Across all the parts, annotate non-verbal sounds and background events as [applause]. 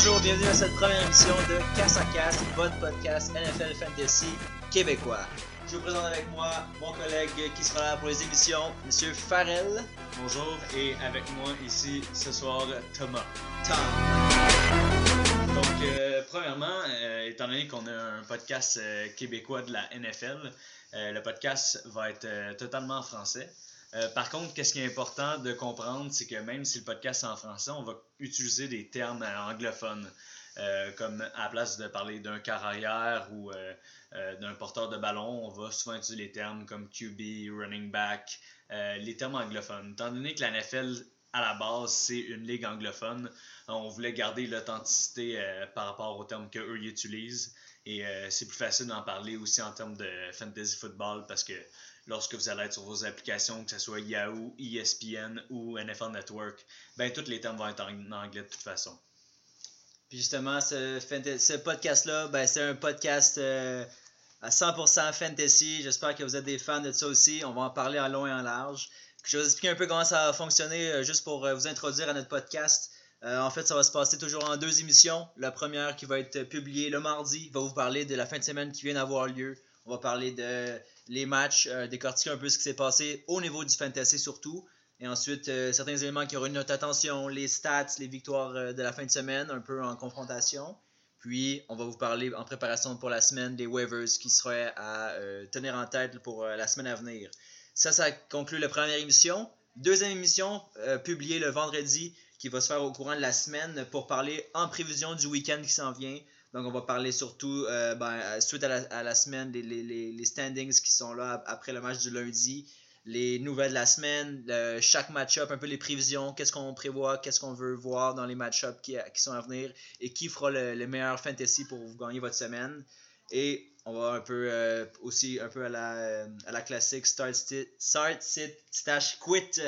Bonjour, bienvenue à cette première émission de Casse à Casse, votre podcast NFL Fantasy québécois. Je vous présente avec moi mon collègue qui sera là pour les émissions, Monsieur Farrell. Bonjour et avec moi ici ce soir Thomas. Tom. Donc euh, premièrement, euh, étant donné qu'on a un podcast euh, québécois de la NFL, le podcast va être totalement en français. Euh, par contre, qu'est-ce qui est important de comprendre, c'est que même si le podcast est en français, on va utiliser des termes anglophones, euh, comme à la place de parler d'un quart arrière ou euh, d'un porteur de ballon, on va souvent utiliser les termes comme QB, running back, les termes anglophones. Étant donné que la NFL, à la base, c'est une ligue anglophone, on voulait garder l'authenticité par rapport aux termes qu'eux utilisent. Et c'est plus facile d'en parler aussi en termes de fantasy football parce que lorsque vous allez être sur vos applications, que ce soit Yahoo, ESPN ou NFL Network, ben tous les termes vont être en anglais de toute façon. Puis justement, ce, podcast-là, ben, c'est un podcast euh, à 100% fantasy. J'espère que vous êtes des fans de ça aussi. On va en parler en long et en large. Je vais vous expliquer un peu comment ça va fonctionner euh, juste pour euh, vous introduire à notre podcast. En fait, ça va se passer toujours en deux émissions. La première qui va être publiée le mardi va vous parler de la fin de semaine qui vient d'avoir lieu. On va parler de les matchs, euh, décortiquer un peu ce qui s'est passé au niveau du fantasy surtout. Et ensuite, euh, certains éléments qui auront notre attention, les stats, les victoires euh, de la fin de semaine, un peu en confrontation. Puis, on va vous parler en préparation pour la semaine des waivers qui seraient à tenir en tête pour la semaine à venir. Ça, ça conclut la première émission. Deuxième émission, publiée le vendredi, qui va se faire au courant de la semaine pour parler en prévision du week-end qui s'en vient. Donc, on va parler surtout, euh, ben, euh, suite à la, semaine, les, standings qui sont là ap- après le match du lundi, les nouvelles de la semaine, chaque match-up, un peu les prévisions, qu'est-ce qu'on prévoit, qu'est-ce qu'on veut voir dans les match-ups qui, qui sont à venir et qui fera le, le meilleur fantasy pour vous gagner votre semaine. Et on va un peu euh, aussi un peu à la, euh, à la classique start, sti- start sit, stash, quit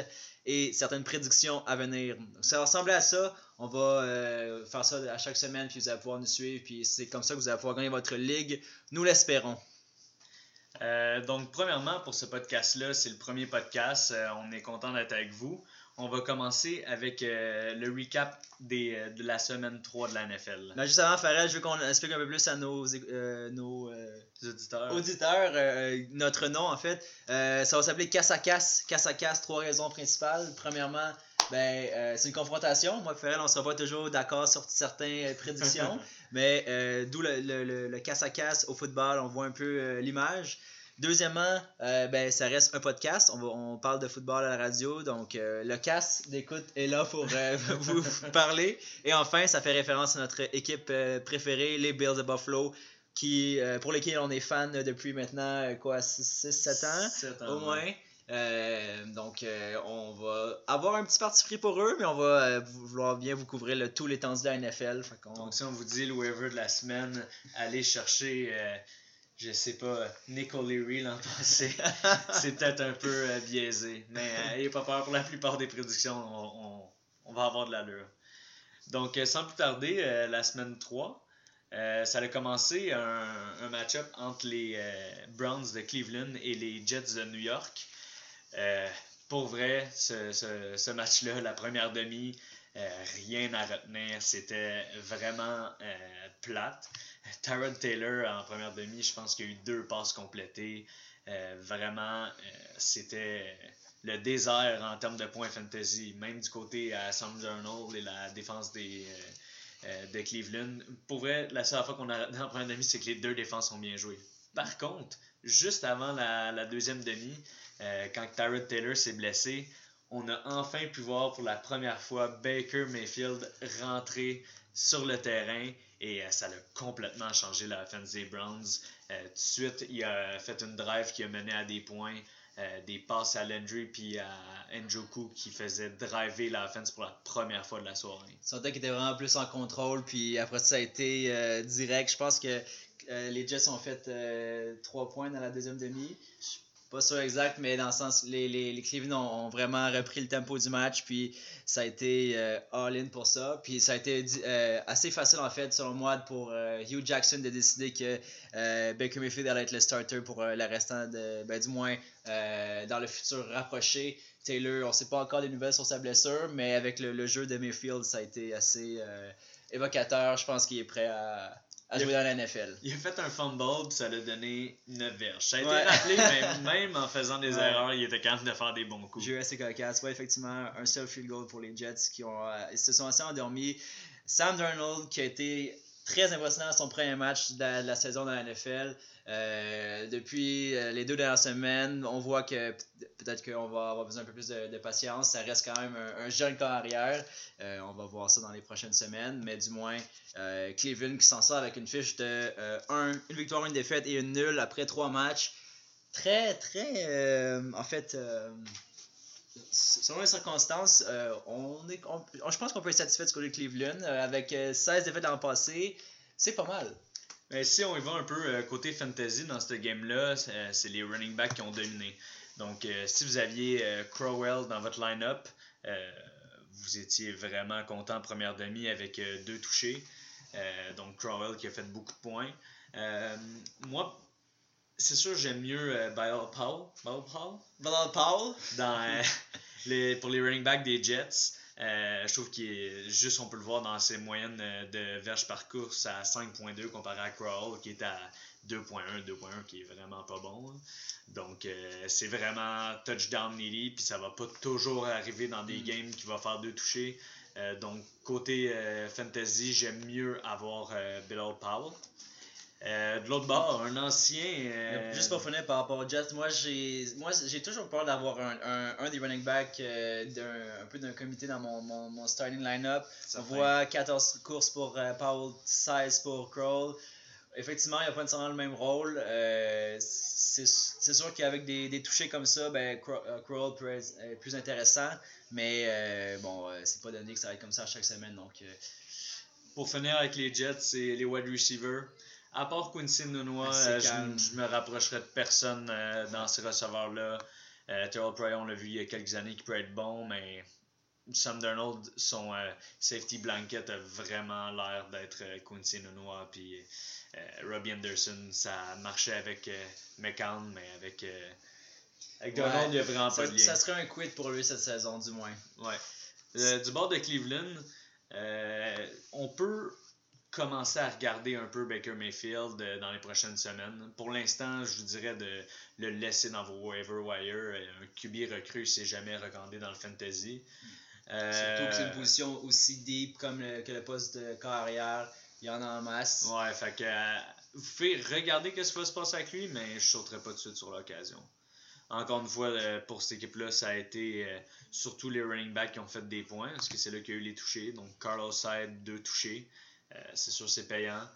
et certaines prédictions à venir. Ça va ressembler à ça. On va euh, faire ça à chaque semaine, puis vous allez pouvoir nous suivre, puis c'est comme ça que vous allez pouvoir gagner votre ligue. Nous l'espérons. Donc, premièrement, pour ce podcast-là, c'est le premier podcast. On est content d'être avec vous. On va commencer avec euh, le recap des, euh, de la semaine 3 de la NFL. Mais juste avant, Farrell, je veux qu'on explique un peu plus à nos, euh, nos auditeurs. auditeurs notre nom en fait. Ça va s'appeler Casse à Casse. Casse à Casse, trois raisons principales. Premièrement, ben, c'est une confrontation. Moi Farrell, on sera pas toujours d'accord sur certaines prédictions. [laughs] mais d'où le, le, le, le Casse à Casse au football, on voit un peu l'image. Deuxièmement, euh, ben, ça reste un podcast. On, va, on parle de football à la radio. Donc, euh, le casse d'écoute est là pour euh, [laughs] vous parler. Et enfin, ça fait référence à notre équipe préférée, les Bills de Buffalo, qui, pour lesquels on est fan depuis maintenant, quoi, 6-7 ans? Ans, au ouais. moins. Euh, donc, euh, on va avoir un petit parti pris pour eux, mais on va euh, vouloir bien vous couvrir le, tout l'étendue de la NFL. Donc, si on vous dit le waiver de la semaine, allez chercher, je sais pas, Nick O'Leary l'an [laughs] passé. c'est peut-être un peu euh, biaisé. Mais euh, n'ayez pas peur, pour la plupart des prédictions, on, on- on va avoir de l'allure. Donc, euh, sans plus tarder, euh, la semaine 3, euh, ça a commencé un, un match-up entre les euh, Browns de Cleveland et les Jets de New York. Euh, pour vrai, ce, ce- ce match-là, la première demi, euh, rien à retenir. C'était vraiment euh, plate. [laughs] Tyrod Taylor en première demi, je pense qu'il y a eu deux passes complétées. Euh, vraiment, euh, c'était le désert en termes de points fantasy, même du côté à Sam Journal et la défense des, euh, de Cleveland. Pour vrai, la seule fois qu'on a en première demi, c'est que les deux défenses ont bien joué. Par contre, juste avant la, la deuxième demi, euh, quand Tyrod Taylor s'est blessé, on a enfin pu voir pour la première fois Baker Mayfield rentrer sur le terrain et euh, ça a complètement changé la offense des Browns. Euh, tout de suite, il a fait une drive qui a mené à des points, euh, des passes à Landry puis à Njoku qui faisait driver la offense pour la première fois de la soirée. qu'il était vraiment plus en contrôle. Puis après ça, a été direct. Je pense que les Jets ont fait 3 points dans la deuxième demi. Pas sûr exact, mais dans le sens, les, les, les Cleveland ont, ont vraiment repris le tempo du match. Puis ça a été euh, all-in pour ça. Puis ça a été euh, assez facile, en fait, selon moi, pour euh, Hugh Jackson de décider que euh, Baker Mayfield allait être le starter pour euh, le restant de. Ben, du moins, euh, dans le futur rapproché. Taylor, on sait pas encore des nouvelles sur sa blessure, mais avec le, le jeu de Mayfield, ça a été assez, évocateur. Je pense qu'il est prêt à, à Il a- jouer dans la NFL. Il a fait un fumble, puis ça l'a donné 9 verges. Ça a été rappelé, mais [laughs] même en faisant des Ouais. erreurs, il était capable de faire des bons coups. Jeu assez cocasse. Ouais, effectivement, un seul field goal pour les Jets qui ont, euh, ils se sont assez endormis. Sam Darnold qui a été très impressionnant à son premier match de la, de la saison dans la NFL. Euh, depuis euh, les deux dernières semaines, on voit que peut-être qu'on va avoir besoin un peu plus de, patience. Ça reste quand même un, un jeune corps arrière. Euh, on va voir ça dans les prochaines semaines. Mais du moins, Cleveland qui s'en sort avec une fiche de un- une victoire, une défaite et une nulle après trois matchs. Très, très. en fait. Selon les circonstances, on est, je pense qu'on peut être satisfait du côté de Cleveland. avec euh, 16 défaites l'an passé, c'est pas mal. Mais si on y va un peu euh, côté fantasy dans cette game-là, euh, c'est les running backs qui ont dominé. Donc, euh, si vous aviez Crowell dans votre line-up, vous étiez vraiment content en première demi avec deux touchés. Donc, Crowell qui a fait beaucoup de points. Moi, c'est sûr, j'aime mieux euh, Bilal Powell, Powell? Powell, dans, [laughs] les, pour les running backs des Jets. Euh, je trouve qu'il est juste, on peut le voir dans ses moyennes euh, de verges par course à 5.2 comparé à Crowell qui est à 2.1, 2.1 qui est vraiment pas bon. hein. Donc euh, c'est vraiment touchdown needy, puis ça va pas toujours arriver dans des Mm. games qui va faire deux touchés. Euh, donc côté fantasy, j'aime mieux avoir Bilal Powell. Euh, de l'autre bord, un ancien. euh, juste pour finir par rapport aux Jets, moi j'ai moi j'ai toujours peur d'avoir un, un, un des running backs euh, d'un un peu d'un comité dans mon, mon, mon starting lineup. On voit 14 courses pour Powell, 16 pour Kroll. Effectivement, il n'a pas nécessairement le même rôle. C'est sûr qu'avec des, des touchés comme ça, ben, Kro- Kroll peut être plus intéressant. Mais bon, c'est pas donné que ça va être comme ça chaque semaine. Donc, Pour finir avec les Jets, c'est les wide receivers. À part Quincy Nunois, C'est euh, je, je me rapprocherai de personne euh, dans ces receveurs-là. Euh, Terrell Pryor, on l'a vu il y a quelques années, qui peut être bon, mais Sam Darnold, son safety blanket a vraiment l'air d'être Quincy Nunois. Puis Robbie Anderson, ça marchait avec McCown, mais avec, avec Ouais. Darnold, il n'y a vraiment ça, pas de lien. ça serait un quit pour lui cette saison, du moins. Ouais. Du bord de Cleveland, on peut commencer à regarder un peu Baker Mayfield euh, dans les prochaines semaines. Pour l'instant, je vous dirais de le laisser dans vos waiver wire. Euh, Un QB recrue, c'est jamais recommandé dans le fantasy. Euh, Surtout que c'est une position aussi deep comme le- que le poste de corps arrière. Il y en a en masse. Ouais, fait que euh, vous pouvez regarder ce qui va se passer avec lui, mais je sauterai pas tout de suite sur l'occasion. Encore une fois, euh, pour cette équipe-là, ça a été euh, surtout les running backs qui ont fait des points, parce que c'est là qu'il y a eu les touchés. Donc, Carlos Hyde, deux touchés. Euh, c'est sûr, c'est payant.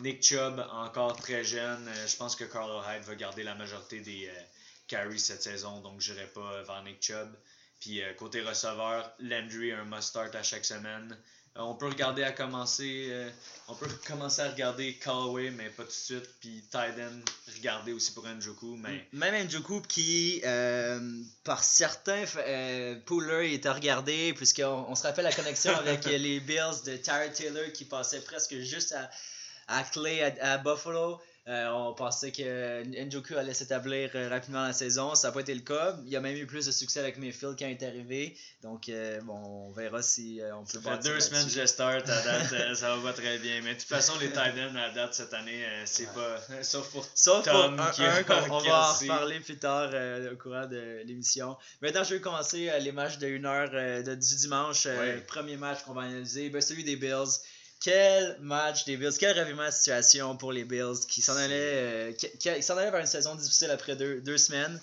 Nick Chubb, encore très jeune. Euh, je pense que Carlos Hyde va garder la majorité des euh, carries cette saison, donc je n'irai pas vers Nick Chubb. Puis, côté receveur, Landry, un must-start à chaque semaine. Euh, on peut regarder à commencer. euh, on peut commencer à regarder Callaway, mais pas tout de suite. Puis Tyden, regarder aussi pour Njoku, mais Même Njoku qui, euh, par certains euh, poolers, était regardé, puisqu'on on se rappelle la connexion avec [laughs] les Bills de Tyrod Taylor qui passait presque juste à, à Clay à, à Buffalo. Euh, on pensait que Njoku allait s'établir euh, rapidement la saison. Ça n'a pas été le cas. Il y a même eu plus de succès avec Mayfield quand il est arrivé. Donc, euh, bon, on verra si euh, on peut ça fait deux semaines je start à date, [laughs] ça va pas très bien. Mais de toute façon, les Titans à date cette année, c'est pas. [laughs] Sauf pour. Sauf Tom pour un, qui un qu'on- [laughs] on va en reparler plus tard au courant de l'émission. Maintenant, je vais commencer les matchs de 1h de, du dimanche. Ouais. Premier match qu'on va analyser, ben, celui des Bills. Quel match des Bills, quel revirement de situation pour les Bills qui s'en allaient, euh, qui, qui s'en allaient vers une saison difficile après deux, deux semaines.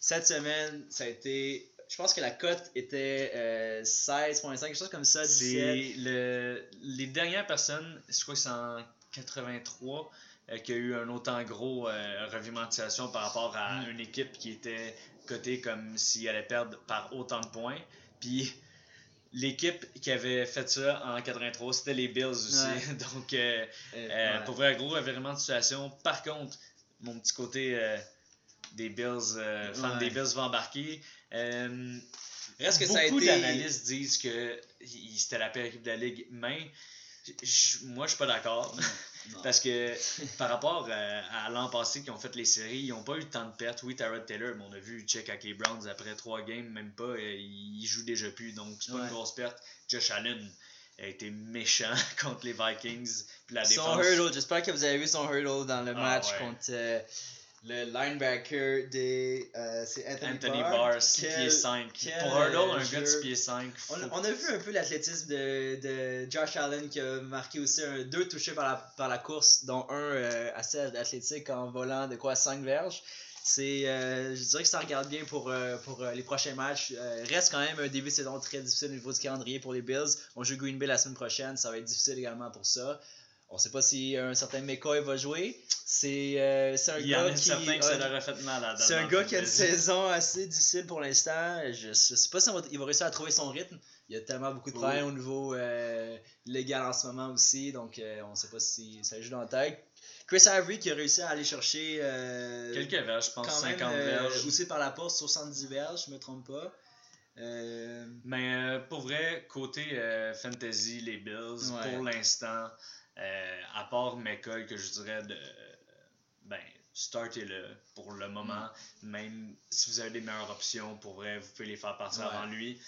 Cette semaine, ça a été. Je pense que la cote était euh, 16.5, quelque chose comme ça, 17. C'est le, les dernières personnes, je crois que c'est en 83, euh, qu'il y a eu un autant gros euh, revirement de situation par rapport à Mm. une équipe qui était cotée comme s'il allait perdre par autant de points. Puis l'équipe qui avait fait ça en 83, c'était les Bills aussi. Ouais. [laughs] Donc, euh, Euh, euh, ouais. pour vrai, gros revirement de situation. Par contre, mon petit côté euh, des Bills, fan Ouais. des Bills va embarquer. Reste que beaucoup ça a été. d'analystes disent que c'était la pire équipe de la ligue, mais moi je suis pas d'accord. [laughs] Non. Parce que [laughs] par rapport euh, à l'an passé qui ont fait les séries, ils n'ont pas eu tant de pertes. Oui, Tyrod Taylor, mais on a vu check les Browns après trois games, même pas, il joue déjà plus, donc c'est pas Ouais. une grosse perte. Josh Allen, a été méchant [laughs] contre les Vikings. Puis la son défense. hurdle, j'espère que vous avez vu son hurdle dans le Ah, match ouais. contre euh, le linebacker des. euh, c'est Anthony, Anthony Barr. Barr, 6 Quel- pieds 5. quel, Pour Hurdle, euh, un gars de jeu. 6 pieds 5. On, on a vu un peu l'athlétisme de, de Josh Allen qui a marqué aussi un, deux touchés par la, par la course, dont un euh, assez athlétique en volant de quoi 5 verges. C'est, euh, je dirais que ça regarde bien pour, pour les prochains matchs. Reste quand même un début de saison très difficile au niveau du calendrier pour les Bills. On joue Green Bay la semaine prochaine, ça va être difficile également pour ça. On sait pas si un certain McCoy va jouer. C'est euh, un Il gars qui. c'est un gars le qui a une saison assez difficile pour l'instant. Je, je sais pas si va- il va réussir à trouver son rythme. Il y a tellement beaucoup de Oui. problèmes au niveau euh, légal en ce moment aussi. Donc, euh, on sait pas si ça joue dans la tête. Chris Avery qui a réussi à aller chercher euh, Quelques verges, je pense quand 50 même, euh, verges. aussi par la poste, 70 verges, je me trompe pas. Euh, Mais euh, pour vrai, côté euh, fantasy, les Bills, Ouais. pour l'instant, euh, à part McCoy, que je dirais de. Ben, startez-le pour le moment. Même si vous avez des meilleures options, pour vrai, vous pouvez les faire partir Ouais. avant lui.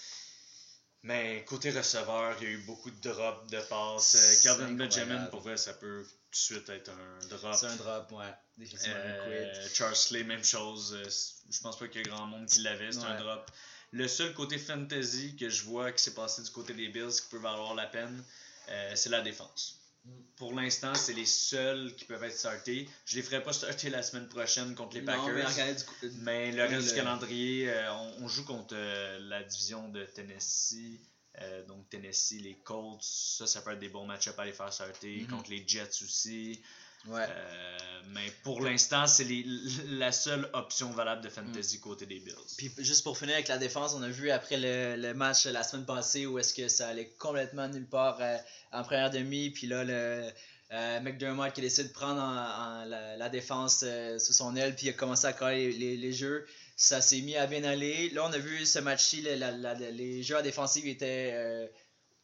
Mais côté receveur, il y a eu beaucoup de drops de passes. Euh, Calvin. Benjamin, pour vrai, ça peut tout de suite être un drop. c'est un drop, ouais. Euh. Charles Slay, même chose. Je pense pas qu'il y a grand monde qui l'avait, c'est un drop. Le seul côté fantasy que je vois qui s'est passé du côté des Bills qui peut valoir la peine, euh, c'est la défense. Pour l'instant, c'est les seuls qui peuvent être startés. Je les ferai pas starter la semaine prochaine contre les Non, Packers. mais regardez du coup- Mais le reste le- du calendrier, euh, on, on joue contre euh, la division de Tennessee. Euh, donc Tennessee, les Colts, ça, ça peut être des bons match-ups à les faire starter. Mhm. Contre les Jets aussi. Ouais. Euh, mais pour l'instant, c'est la seule option valable de fantasy côté des Bills. Puis juste pour finir avec la défense, on a vu après le, le match la semaine passée où est-ce que ça allait complètement nulle part euh, en première demi. Puis là, le, euh, McDermott qui a décidé de prendre en- en la, la défense euh, sous son aile, puis il a commencé à coller les, les- les jeux. Ça s'est mis à bien aller. Là, on a vu ce match-ci, les joueurs défensifs étaient, euh,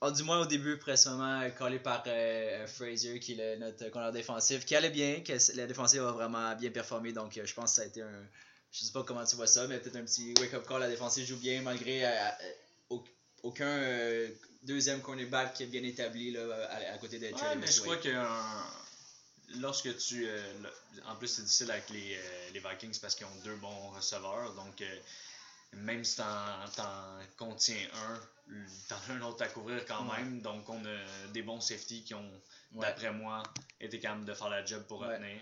ah, du moins au début, précisément euh, collés par euh, Fraser, qui est le- notre corner défensif, qui allait bien, que la défensive a vraiment bien performé. Donc, euh, je pense que ça a été un, je sais pas comment tu vois ça, mais peut-être un petit wake-up call. La défensive joue bien malgré euh, euh, au- aucun euh, deuxième cornerback qui est bien établi là, à, à côté de Ouais, mais je crois que lorsque tu. euh, le- en plus, c'est difficile avec les, euh, les Vikings parce qu'ils ont deux bons receveurs. Donc, euh, même si t'en, t'en contiens un, t'en as un autre à couvrir quand Ouais. même. Donc, on a des bons safety qui ont, Ouais. d'après moi, été capables de faire la job pour Ouais. retenir.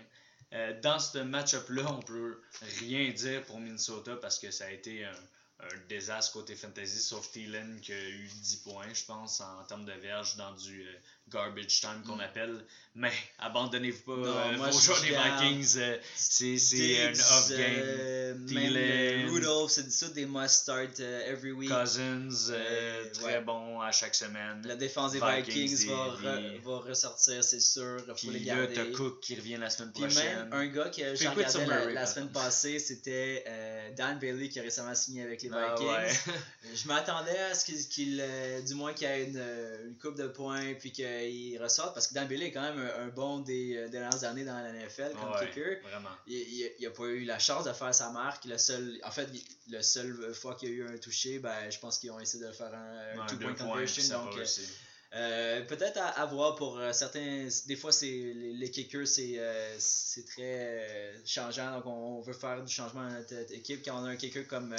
Euh, dans ce match-up-là, on peut rien dire pour Minnesota parce que ça a été un, un désastre côté fantasy, sauf Thielen qui a eu 10 points, je pense, en termes de verge dans du euh, garbage time qu'on Mm. appelle. Mais abandonnez-vous pas Non, euh, moi, vos je joueurs des Vikings. euh, c'est c'est un off-game. euh, Thielen. Rudolph, c'est ça des must-start every week. Cousins, euh, très ouais. bon à chaque semaine. La défense des Vikings, Vikings, va, des- re- des- va ressortir, c'est sûr. Faut Puis les là, garder. t'as Cook qui revient la semaine Puis prochaine. même un gars que j'ai regardé la, la semaine passée, c'était euh, Dan Bailey qui a récemment signé avec les Ah Vikings. ouais. [laughs] Je m'attendais à ce qu'il, euh, du moins qu'il y ait une, une coupe de points puis qu'il ressorte parce que Dan Bailey est quand même un, un bon des, euh, dernières années dans la NFL comme Ouais, kicker. Vraiment. Il, il, a pas eu la chance de faire sa marque. Le seul, en fait, le seul fois qu'il y a eu un touché, ben, je pense qu'ils ont essayé de faire un, un two-point conversion. donc, euh, euh, peut-être à, à voir pour euh, certains. Des fois, c'est les, les kickers, c'est euh, c'est très changeant. Donc, on, on veut faire du changement dans notre, notre équipe. Quand on a un kicker comme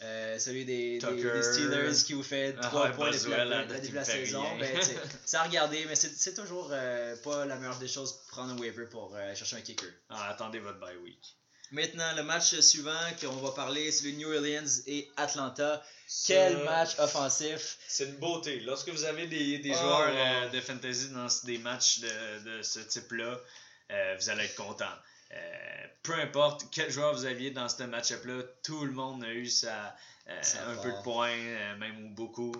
euh, celui des, des, Steelers qui vous fait Ah 3 ouais, points depuis la, depuis qui la saison, ben, [laughs] c'est à regarder. Mais c'est toujours euh, pas la meilleure des choses de prendre un waiver pour euh, chercher un kicker. Ah, attendez votre bye week. Maintenant, le match suivant qu'on va parler, c'est le New Orleans et Atlanta. Quel Ça, match offensif! C'est une beauté. Lorsque vous avez des, des Oh, joueurs euh, de fantasy dans des matchs de, de ce type-là, vous allez être content. Euh, peu importe quel joueur vous aviez dans ce match-up-là, tout le monde a eu sa, euh, un part. peu de points, euh, même ou beaucoup.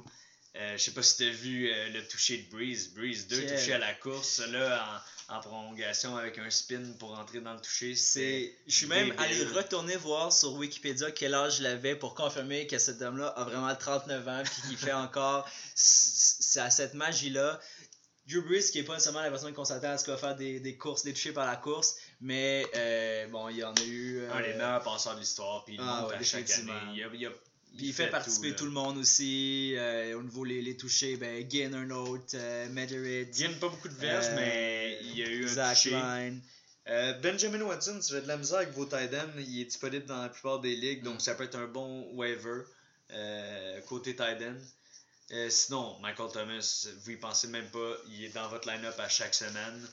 Je sais pas si tu as vu le toucher de Breeze. Breeze, deux Quel- touchés à la course, là, en, en prolongation avec un spin pour entrer dans le toucher. C'est, je suis même allé retourner voir sur Wikipédia quel âge il avait pour confirmer que cet homme-là a vraiment 39 ans puis qu'il fait [laughs] encore à cette magie-là. Drew Brees, qui est pas nécessairement la personne qu'on s'attend à ce qu'il va faire des, des courses, des touchés par la course, mais euh, bon, il y en a eu. euh, un des meilleurs passeurs de l'histoire, puis il Ah monte ouais, à chaque année. Il a, il a- fait, participer tout, le monde aussi. Euh, au niveau les, les touchés, ben, Ginn un autre, euh, Mederit. Ginn pas beaucoup de verges, mais il y a eu un touché. Euh, Benjamin Watson, tu as de la misère avec vos tight Il est disponible dans la plupart des ligues, donc mm. ça peut être un bon waiver côté tight sinon, Michael Thomas, vous y pensez même pas, il est dans votre line-up à chaque semaine.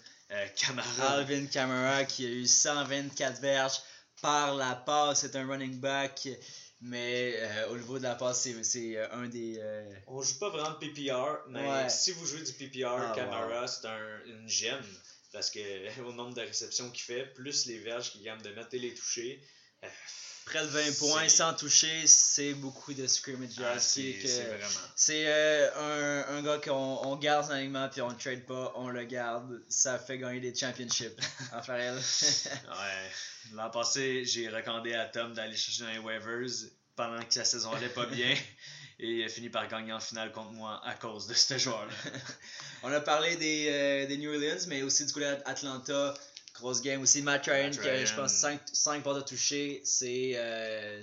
Camara. Alvin Camara qui a eu 124 verges par la passe, c'est un running back. Mais euh, au niveau de la passe, c'est euh, un des. Euh... On joue pas vraiment de PPR, mais si vous jouez du PPR, ah, Camara, c'est un, une gemme. Parce que [laughs] au nombre de réceptions qu'il fait, plus les verges qu'il gagne de mettre et les toucher. Euh, Près de 20 points sans toucher, c'est beaucoup de scrimmage. Ah, c'est. C'est un, un, gars qu'on on garde dans l'alignement puis on ne trade pas, on le garde. Ça fait gagner des championships [laughs] en Farrell. [laughs] ouais. L'an passé, j'ai recommandé à Tom d'aller chercher dans les waivers pendant que sa saison allait pas bien. [laughs] Et il a fini par gagner en finale contre moi à cause de ce joueur-là. On a parlé des, euh, des, New Orleans, mais aussi du coup d'Atlanta. Grosse game aussi. Matt Ryan, qui a, je pense, 5, 5 portes de toucher. C'est euh,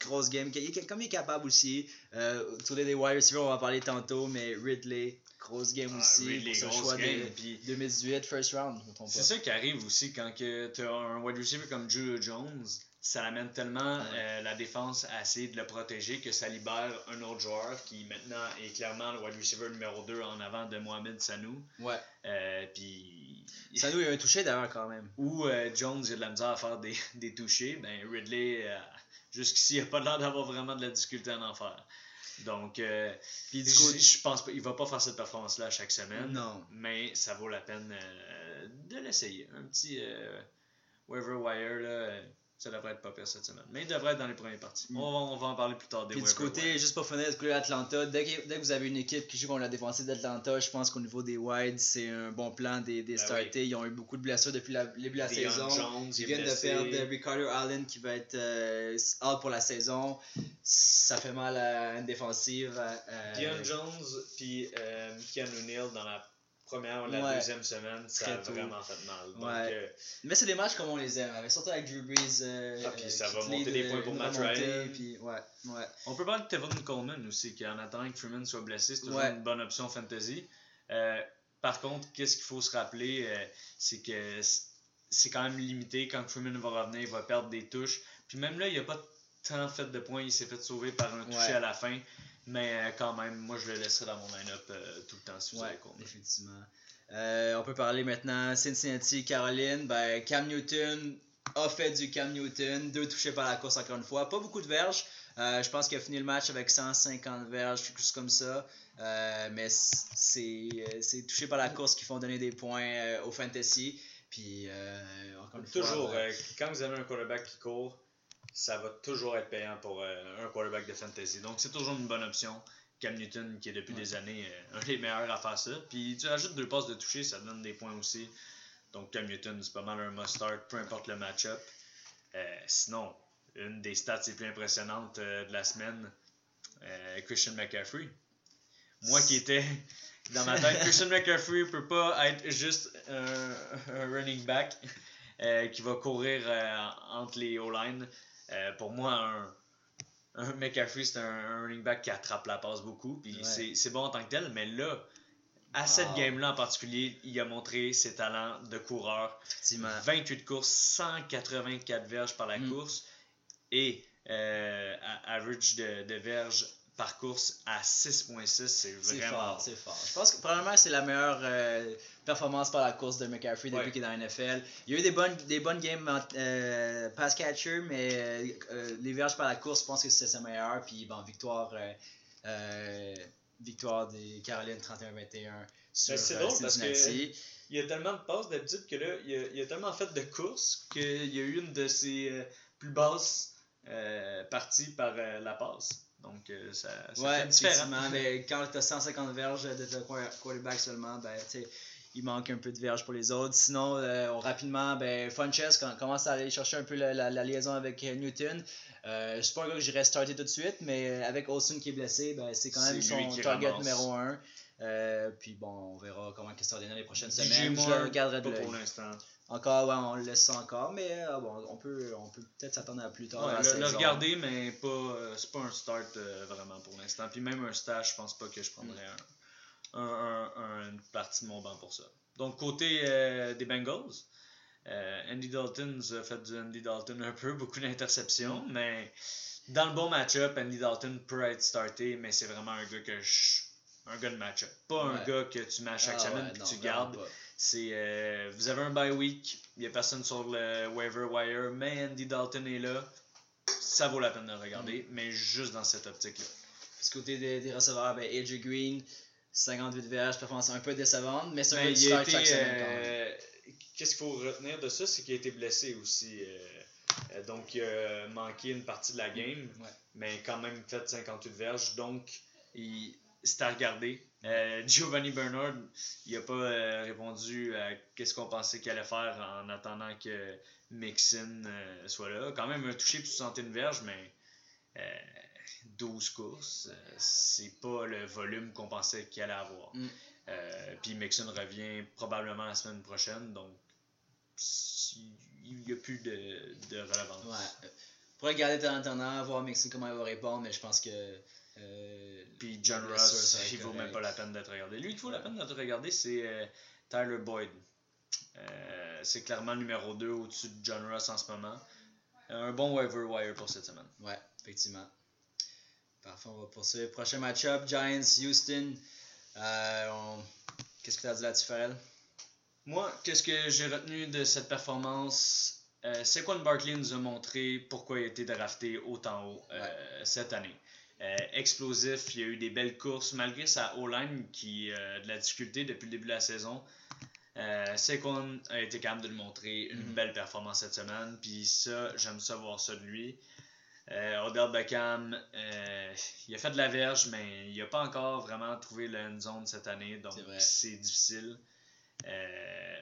grosse game. Comme il est capable aussi. Euh, tous les wide receivers, on va en parler tantôt, mais Ridley, grosse game ah, aussi. Ridley, pour ce choix game, de 2018, first round. C'est ça qui arrive aussi quand tu as un wide receiver comme Julio Jones ça amène tellement euh, la défense à essayer de le protéger que ça libère un autre joueur qui maintenant est clairement le wide receiver numéro 2 en avant de Mohamed Sanou. Ouais. Euh, puis... Sanou il a un touché d'ailleurs quand même. Ou euh, Jones il a de la misère à faire des, [laughs] des touchés. Ben Ridley, jusqu'ici, il n'a pas l'air d'avoir vraiment de la difficulté à en faire. Donc, puis du coup, je pense pas, il va pas faire cette performance-là chaque semaine. Non. Mais ça vaut la peine de l'essayer. Un petit waiver wire là ça devrait être pas pire cette semaine. Mais il devrait être dans les premières parties. Mm. On, va, en parler plus tard. Des Puis du côté, juste pour finir, du côté Atlanta, dès que, dès que vous avez une équipe qui joue contre la défensive d'Atlanta, je pense qu'au niveau des wides, c'est un bon plan des, des ben. Ils ont eu beaucoup de blessures depuis la, le début de la saison. ils viennent de perdre Ricardo Allen qui va être euh, out pour la saison. Ça fait mal à une défensive. Euh, Dion Jones puis euh, Keanu O'Neill dans la première ou la deuxième semaine, ça a vraiment fait mal. Donc, euh, Mais c'est des matchs comme on les aime, surtout avec Drew Brees. Euh, ah, puis ça va monter des points pour Matt Ryan. Puis, ouais, ouais. On peut parler de Tevin Coleman aussi, qui en attendant que Freeman soit blessé, c'est toujours une bonne option fantasy. Euh, par contre, qu'est-ce qu'il faut se rappeler, c'est que c'est quand même limité. Quand Freeman va revenir, il va perdre des touches. Puis même là, il n'y a pas tant fait de points. Il s'est fait sauver par un toucher à la fin. Mais euh, quand même, moi je le laisserai dans mon line-up euh, tout le temps si vous ouais, avez Effectivement. Euh, on peut parler maintenant Cincinnati, Caroline. Ben, Cam Newton a fait du Cam Newton. Deux touchés par la course encore une fois. Pas beaucoup de verges. je pense qu'il a fini le match avec 150 verges, quelque chose comme ça. mais c'est touché par la course qui font donner des points au fantasy. Puis, encore une Toujours, fois, quand vous avez un quarterback qui court, ça va toujours être payant pour euh, un quarterback de fantasy. Donc, c'est toujours une bonne option. Cam Newton, qui est depuis des années euh, un des meilleurs à faire ça. Puis, tu ajoutes deux passes de toucher, ça donne des points aussi. Donc, Cam Newton, c'est pas mal un must-start, peu importe le match-up. Euh, sinon, une des stats les plus impressionnantes de la semaine, Christian McCaffrey. Moi qui étais [laughs] dans ma tête, [laughs] Christian McCaffrey peut pas être juste un, running back qui va courir entre les O-line. Euh, pour moi, un, un McCaffrey, c'est un, running back qui attrape la passe beaucoup. Puis c'est bon en tant que tel, mais là, à cette game-là en particulier, il a montré ses talents de coureur. Effectivement. 28 courses, 184 verges par la mm. course et euh, average de, de verges par course à 6.6, c'est vraiment fort. C'est fort. Je pense que probablement c'est la meilleure euh, performance par la course de McCaffrey depuis qu'il est dans la NFL. Il y a eu des bonnes, des bonnes games euh, pass catcher, mais euh, les verges par la course, je pense que c'est sa meilleure. Puis bon, victoire, victoire des Carolines 31-21 sur C'est drôle parce que il y a tellement de passes d'habitude que là, il a, il a, tellement fait de courses qu'il y a eu une de ses plus basses parties par la passe. Donc, euh, ça, ça ouais, fait différent. [laughs] mais quand tu as 150 verges de quarterback seulement, ben, il manque un peu de verges pour les autres. Sinon, euh, rapidement, ben, Funches commence à aller chercher un peu la, la, liaison avec euh, Newton. Euh, je suis pas un gars que j'irais starter tout de suite, mais avec Olsen qui est blessé, ben, c'est quand même son target numéro 1. puis bon, on verra comment ça va donner les prochaines semaines. Je le regarderai de pour l'instant. Encore, ouais, on le laisse ça encore, mais euh, bon, on peut, on peut peut-être s'attendre à plus tard. Ouais, le, le regarder, mais pas, euh, c'est pas un start euh, vraiment pour l'instant. Puis même un stage, je pense pas que je prendrais un, un- un- une partie de mon banc pour ça. Donc, côté euh, des Bengals, euh, Andy Dalton a fait du Andy Dalton un peu, beaucoup d'interceptions, mais dans le bon match-up, Andy Dalton peut être starté, mais c'est vraiment un gars que je. Un gars de match-up. Pas un gars que tu mets à chaque Ah semaine ouais, puis non, tu gardes. C'est euh, vous avez un bye week, il n'y a personne sur le waiver wire, mais Andy Dalton est là. Ça vaut la peine de le regarder, mais juste dans cette optique-là. Du côté des, des receveurs, ben, AJ Green, 58 verges, performance un peu décevante, mais c'est un Mais peu il a start chaque été, semaine quand même. euh, Qu'est-ce qu'il faut retenir de ça, c'est qu'il a été blessé aussi. euh, euh, donc il a manqué une partie de la game, Ouais. mais quand même fait 58 verges. Donc il c'est à regarder. Euh, Giovanni Bernard, il n'a pas euh, répondu à qu'est-ce qu'on pensait qu'il allait faire en attendant que Mixon euh, soit là. Quand même un touché pour 61 verges, mais 12 courses, euh, c'est pas le volume qu'on pensait qu'il allait avoir. Mm. Euh, Puis Mixon revient probablement la semaine prochaine, donc il n'y a plus de, de relevance. Ouais. Pour regarder de temps en temps, voir Mixon comment il va répondre, mais je pense que. euh, Puis John Ross, il vaut même pas la peine d'être regardé. Lui, il vaut la peine d'être regardé, c'est euh, Tyler Boyd. C'est clairement le numéro 2 au-dessus de John Ross en ce moment. Un bon waiver wire pour cette semaine. Ouais, effectivement. Parfait, on va poursuivre. Prochain match-up, Giants, Houston. Euh, on- Qu'est-ce que tu as dit là-dessus, Farrell? Moi, qu'est-ce que j'ai retenu de cette performance euh, Saquon Barkley nous a montré pourquoi il a été drafté autant haut euh, cette année? Euh, explosif, il y a eu des belles courses malgré sa O-line qui a de la difficulté depuis le début de la saison. Euh, Saquon a été capable de le montrer une Mhm. belle performance cette semaine, puis ça, j'aime ça voir ça de lui. Euh, Odell Beckham, euh, il a fait de la verge, mais il n'a pas encore vraiment trouvé le end zone cette année, donc C'est difficile. Euh,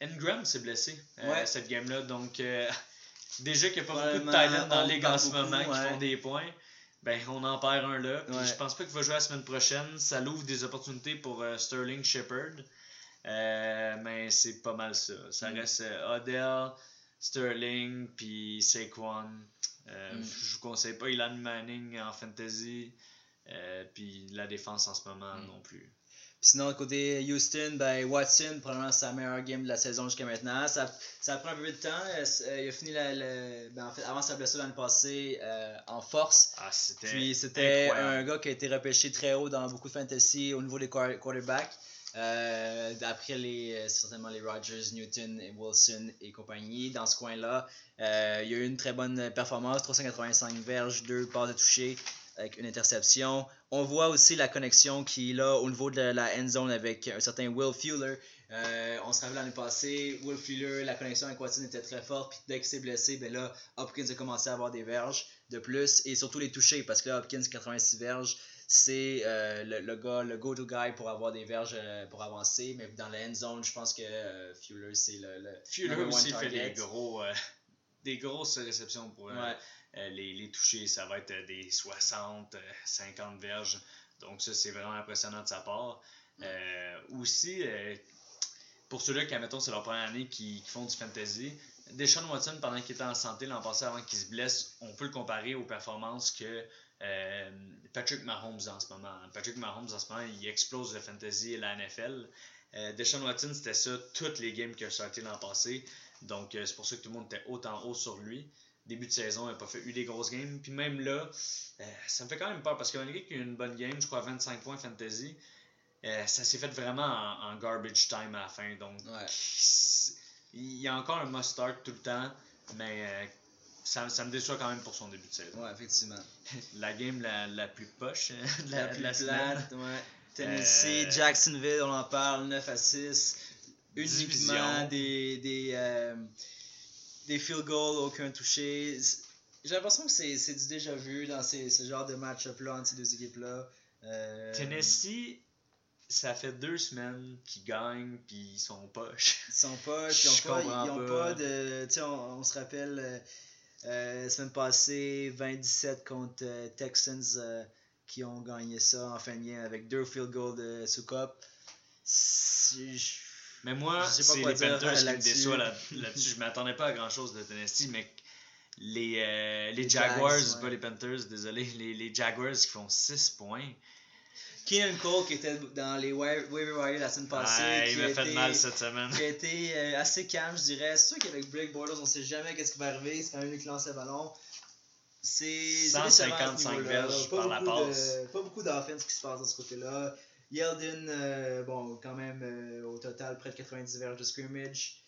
Ingram s'est blessé Ouais. cette game-là, donc [laughs] déjà qu'il n'y a pas beaucoup de talent dans la ligue en ce beaucoup, moment qui font des points. Ben, on en perd un là. Puis Ouais. je pense pas qu'il va jouer la semaine prochaine. Ça l'ouvre des opportunités pour Sterling Shepard. Mais c'est pas mal ça. Ça Mm. reste Odell, Sterling, puis Saquon. Euh, Mm. Je vous conseille pas Elon Manning en fantasy. Euh, puis la défense en ce moment Mm. non plus. Sinon, côté Houston, ben, Watson, probablement sa meilleure game de la saison jusqu'à maintenant. Ça, ça prend un peu de temps. Euh, euh, il a fini la, ben, en fait, avant sa blessure l'année passée euh, en force. Ah, c'était. Puis c'était un gars qui a été repêché très haut dans beaucoup de fantasy au niveau des quar- quarterbacks. Euh, après les, euh, certainement les Rodgers, Newton, et Wilson et compagnie, dans ce coin-là, euh, il y a eu une très bonne performance 385 verges, 2 passes de toucher avec une interception. On voit aussi la connexion qu'il a au niveau de la end zone avec un certain Will Fuller. On se rappelle l'année passée, Will Fuller, la connexion avec Watson était très forte. Puis dès qu'il s'est blessé, ben là, Hopkins a commencé à avoir des verges de plus et surtout les toucher parce que là, Hopkins 86 verges, c'est euh, le, le gars, le go-to guy pour avoir des verges euh, pour avancer. Mais dans la end zone, je pense que euh, Fuller, c'est le, le Fuller aussi fait des, gros, euh, [laughs] des grosses réceptions pour Ouais. les, les toucher. Ça va être des 60, euh, 50 verges. Donc ça, c'est vraiment impressionnant de sa part. Euh, aussi, pour ceux-là qui, admettons, c'est leur première année qui, qui font du fantasy, Deshaun Watson, pendant qu'il était en santé l'an passé, avant qu'il se blesse, on peut le comparer aux performances que euh, Patrick Mahomes en ce moment. Patrick Mahomes en ce moment, il explose le fantasy et la NFL. Euh, Deshaun Watson, c'était ça, toutes les games qu'il a sorti l'an passé. Donc, euh, c'est pour ça que tout le monde était autant haut sur lui. Début de saison, il n'a pas fait eu des grosses games. Puis même là, euh, ça me fait quand même peur parce que malgré qu'il y a eu une bonne game, je crois 25 points fantasy, ça s'est fait vraiment en, en garbage time à la fin. Donc, Ouais. il y a encore un must start tout le temps, mais ça, ça me déçoit quand même pour son début de saison. Ouais, effectivement. [laughs] La game la, la plus poche euh, de la, La de plus la plate, ouais. Tennessee, Euh, Jacksonville, on en parle, 9 à 6. Uniquement Division. des, des, euh, des field goals, aucun touché. J'ai l'impression que c'est c'est du déjà vu dans ces, ce genre de match-up-là entre ces deux équipes-là. Euh, Tennessee, ça fait deux semaines qu'ils gagnent puis ils sont poches. Ils sont pas, ils Je ont pas, pas. pas de. Tu sais, on, on se rappelle euh, euh, la semaine passée, 27 contre euh, Texans euh, qui ont gagné ça en fin de game avec deux field goals de Sukop. Mais moi, c'est les Panthers qui me là-dessus. déçoivent là- [laughs] là-dessus. je m'attendais pas à grand-chose de Tennessee, mais les, euh, les Les Jaguars, Jags, ouais. pas les Panthers, désolé, les, les Jaguars qui font 6 points. Keenan Cole qui était dans les wa- waiver wire la semaine passée. Qui il m'a a fait été- mal cette semaine. qui a été euh, assez calme, je dirais. C'est sûr qu'avec Blake Bortles, on sait jamais qu'est-ce qui va arriver. C'est quand même lui qui lance le ballon. C'est c'est 155 décevant à ce niveau-là. verges par la beaucoup de- passe. Pas beaucoup d'offense qui se passe de ce côté-là. Yeldon, euh, bon, quand même, euh, au total, près de 90 verges de scrimmage.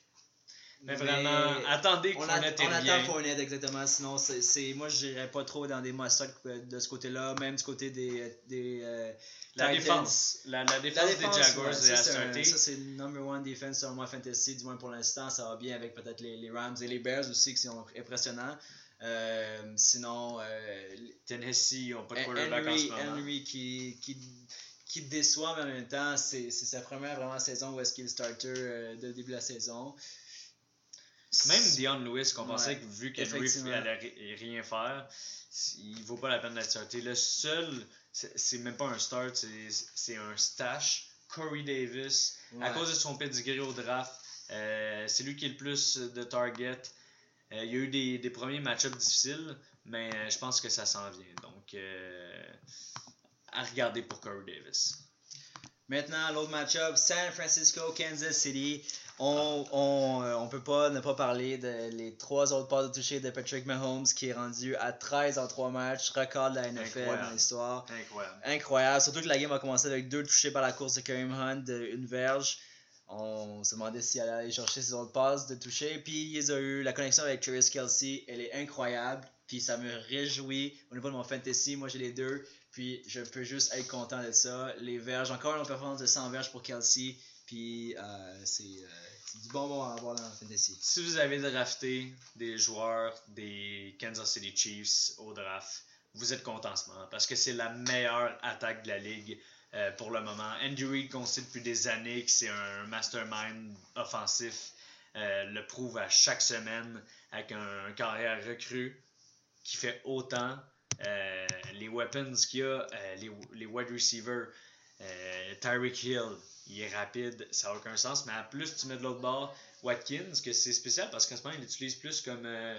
Mais vraiment, attendez que on, Fournette on attend Fournette exactement, sinon c'est, moi je dirais pas trop dans des must de ce côté-là, même du côté des, des euh, La défense, la, la défense, La défense, des Jaguars ouais, est ça, starter. ça, c'est le number one defense sur moi fantasy, du moins pour l'instant. Ça va bien avec peut-être les, les Rams et les Bears aussi qui sont impressionnants. Euh, sinon, euh, Tennessee, ils n'ont pas de quarterback en ce Henry, moment. Henry qui, qui, qui déçoit, mais en même temps, c'est sa première vraiment saison où est-ce qu'il est starter euh, le début de la saison. Même Dion Lewis, qu'on Ouais, pensait que vu qu'Henry effectivement. allait ri- rien faire, il vaut pas la peine d'être starté. Le seul, c'est même pas un start, c'est- un stash. Corey Davis, à cause de son pedigree au draft, euh, c'est lui qui est le plus de target. Euh, il y a eu des, des premiers match-ups difficiles, mais euh, je pense que ça s'en vient. Donc, à regarder pour Corey Davis. Maintenant, l'autre match-up, San Francisco, Kansas City. On, on, euh, on peut pas ne pas parler de les trois autres passes de toucher de Patrick Mahomes qui est rendu à 13 en 3 matchs, record de la NFL Incroyable. dans l'histoire. Incroyable. Incroyable, surtout que la game a commencé avec deux touchés par la course de Kareem Hunt, de une verge. On se demandait s'il allait aller chercher ses autres passes de toucher. Puis il a eu. La connexion avec Travis Kelsey, elle est incroyable. Puis ça me réjouit au niveau de mon fantasy. Moi j'ai les deux. Puis je peux juste être content de ça. Les verges, encore une performance de 100 verges pour Kelsey. Puis euh, c'est euh, du bonbon à avoir dans fantasy. Si vous avez drafté des joueurs des Kansas City Chiefs au draft, vous êtes content en ce moment parce que c'est la meilleure attaque de la ligue euh, pour le moment. Andy Reid, qu'on sait depuis des années que c'est un mastermind offensif, euh, le prouve à chaque semaine avec un, un carrière recru qui fait autant. Euh, les weapons qu'il y a, les, les wide receivers, Tyreek Hill, il est rapide, ça n'a aucun sens, mais en plus tu mets de l'autre bord Watkins, que c'est spécial parce qu'en ce moment il l'utilise plus comme euh,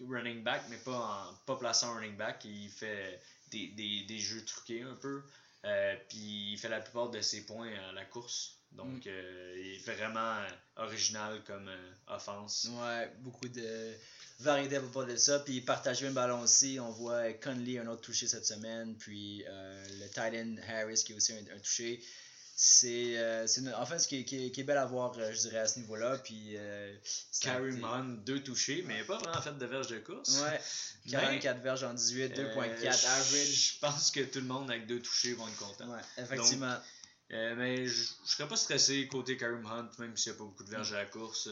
running back, mais pas, en, pas placé en running back, il fait des, des, des jeux truqués un peu, euh, puis il fait la plupart de ses points à la course. Donc, Mm. euh, il est vraiment original comme offense. Ouais, beaucoup de variété à propos de ça. Puis partager le ballon aussi. On voit Conley, un autre touché cette semaine. Puis le Titan Harris qui est aussi un, un touché. C'est euh, c'est une offense qui, est- qui, est- qui est belle à voir, euh, je dirais, à ce niveau-là. Puis euh, Hunt, deux touchés, mais pas vraiment fait de verge de course. Ouais, [laughs] 44 verges en 18, 2.4 Euh, average. Je pense que tout le monde avec deux touchés vont être content. Ouais, effectivement. Euh, mais je ne serais pas stressé côté Kareem Hunt, même s'il n'y a pas beaucoup de verges à la course.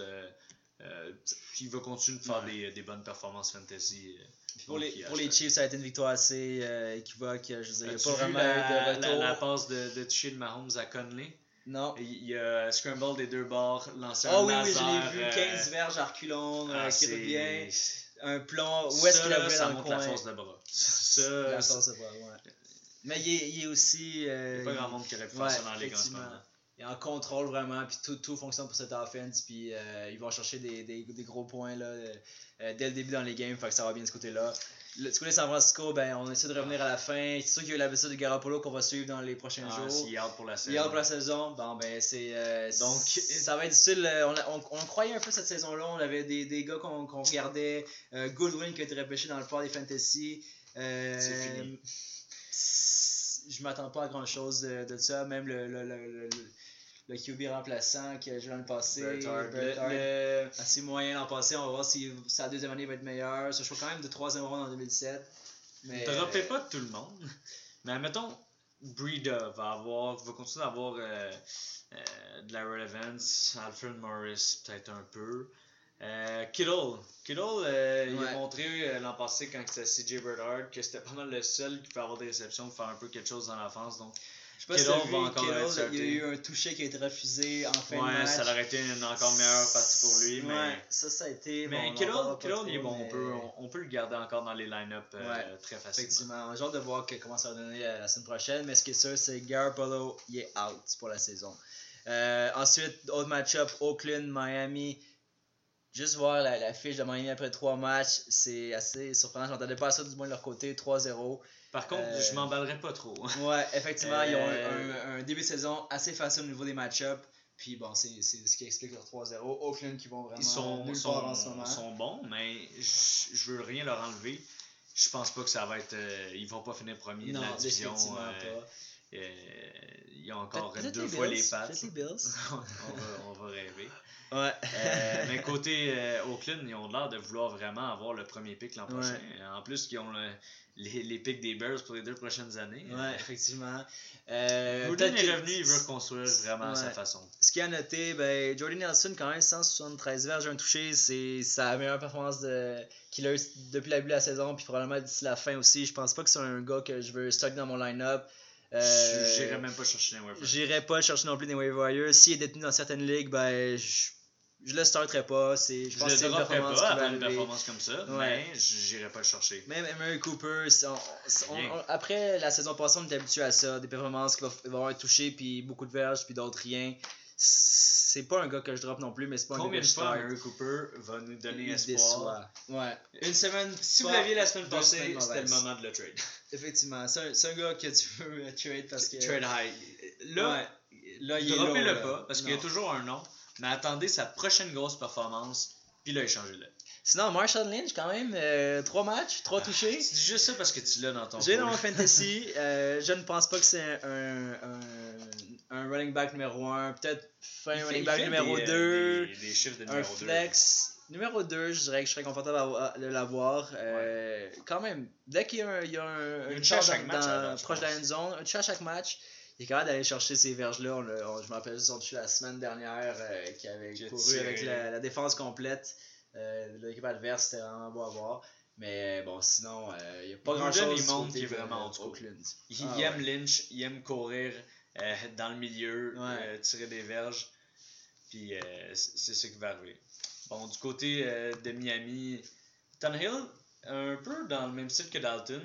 Euh, euh, il va continuer de faire Ouais. des, des bonnes performances fantasy. euh. Pour, Donc, les, pour les. Chiefs, ça a été une victoire assez euh, équivoque. Je veux dire, il n'y a pas vu vraiment la, de la, retour. la passe de, de toucher de Mahomes à Conley? Non. Il y a Scramble des deux bords, lancé Oh un oui, oui, laser. je l'ai vu. euh, 15 verges à reculons, ah, euh, qui revient. Un plomb. Où est-ce qu'il a ça dans le coin? la force de bras. [laughs] Ça, La force de bras, ouais. Mais il est, il est aussi. euh, il y a pas grand monde qui aurait pu faire ça dans la ligue Il est en contrôle vraiment, puis tout, tout fonctionne pour cette offense, puis euh, ils vont chercher des, des, des gros points là, euh, dès le début dans les games, fait que ça va bien de ce côté-là. Le, du côté de San Francisco, ben, on essaie de revenir à la fin. C'est sûr qu'il y a eu la blessure de Garoppolo qu'on va suivre dans les prochains Ah, jours. out pour la Il saison. y a pour la saison, bon ben c'est euh, Donc, ça va être difficile. euh, On, on, on croyait un peu cette saison-là. On avait des, des gars qu'on qu'on regardait. Euh, Goodwin qui a été repêché dans le port des fantasy. Euh, C'est fini. Je m'attends pas à grand chose de, de ça. Même le, le, le, le, QB remplaçant qui a joué Le- le- assez moyen l'an passé. On va voir si sa deuxième année va être meilleure. Ce choix quand même de troisième round en 2017. Mais, Droppez euh, pas tout le monde. [laughs] Mais admettons, Breeda va avoir, va continuer d'avoir euh, euh, de la relevance. Alfred Morris, peut-être un peu. Euh, Kittle. Kittle, euh, il a montré euh, l'an passé quand c'était CJ Bernard que c'était pas mal le seul qui peut avoir des réceptions pour faire un peu quelque chose dans l'offense. Donc, Je sais pas si Kittle vu, va encore Kittle, être il y a eu un touché qui a été refusé en fin de ouais, match. ça aurait été une encore meilleure partie pour lui. Mais, Ouais, ça, ça a été. mais bon, Kittle, trop, il est bon. mais On, peut, on, peut le garder encore dans les line-up euh, très facilement. Effectivement, j'ai hâte de voir que- comment ça va donner euh, la semaine prochaine. Mais ce qui est sûr, c'est que Garoppolo, il est out pour la saison. Euh, ensuite, autre match-up, Oakland, Miami. Juste voir la, la fiche de Miami après trois matchs, c'est assez surprenant. Je m'attendais pas ça du moins de leur côté, 3-0. Par contre, Euh, je m'emballerais pas trop. [laughs] Ouais, effectivement, ils ont Euh, un, un début de saison assez facile au niveau des match-ups. Puis bon, c'est c'est ce qui explique leur 3-0. Oakland qui vont vraiment Ils sont, nulle sont, part en ce moment. sont bons, mais je, je veux rien leur enlever. Je pense pas que ça va être. euh, ils vont pas finir premier non, de la division. définitivement euh, pas. euh, ils ont encore Peut-être deux les fois Bills, les Bills. [laughs] on, va, on va rêver. Ouais. Euh, mais [laughs] côté euh, Oakland, ils ont l'air de vouloir vraiment avoir le premier pick l'an prochain. En plus, ils ont le- les, les picks des Bears pour les deux prochaines années. Ouais, effectivement. Euh, est revenu, il veut reconstruire vraiment à sa façon. Ce qui a noté, ben, Jordy Nelson, quand même, 173 verges, un touché, c'est sa meilleure performance de, qu'il a eu depuis le début de la saison, puis probablement d'ici la fin aussi. Je pense pas que c'est un gars que je veux stock dans mon line-up. Euh, Je J'irai même pas chercher les waivers. J'irai pas chercher non plus des waiver. S'il est détenu dans certaines ligues, ben, je, je le starterai pas. Je Je pense que le c'est une performance pas après une performance comme ça, Ouais. mais j'irai pas le chercher. Même Emery Cooper, c'est- on- on- Rien. on- après la saison passée, on était habitué à ça. Des performances qui vont, avoir touché, puis beaucoup de verges, puis d'autres rien. C'est pas un gars que je drop non plus, mais c'est pas un Combien gars de que je fois Cooper va nous donner Il espoir? déçoit. Ouais. Une semaine. Si vous l'aviez la semaine passée, c'était le moment de le trade. [laughs] Effectivement. C'est un, c'est un gars que tu veux euh, trade parce que. Trade high. Là, Ouais. Là, il est droppez-le pas, parce qu'il y a toujours un nom, mais attendez sa prochaine grosse performance, puis là, échangez-le. Sinon, Marshall Lynch, quand même, 3 matchs, 3 touchés. Tu dis juste ça parce que tu l'as dans ton J'ai dans mon fantasy. [laughs] euh, je ne pense pas que c'est un, un, un running back numéro 1. Peut-être fin Il running back numéro des, 2. euh, Des, des chiffres de un numéro 2. flex. Numéro 2, je dirais que je serais confortable à, à- de l'avoir. Euh, Quand même, dès qu'il y a un, il y a un, Une dans- match, dans- proche de la end zone, un à chaque match, il est capable d'aller chercher ces verges-là. On l'a- on- je me rappelle juste son touché la semaine dernière euh, qui avait couru avec la, la défense complète. Euh, L'équipe adverse, c'était vraiment beau à voir. Mais bon, sinon, euh, il n'y a pas grand-chose. il qu'il est de- vraiment. Il Ah, aime ouais. Lynch, il aime courir euh, dans le milieu, Ouais. euh, tirer des verges. Puis euh, c'est ce qui va arriver. Bon, du côté euh, de Miami, Tannehill, un peu dans le même style que Dalton.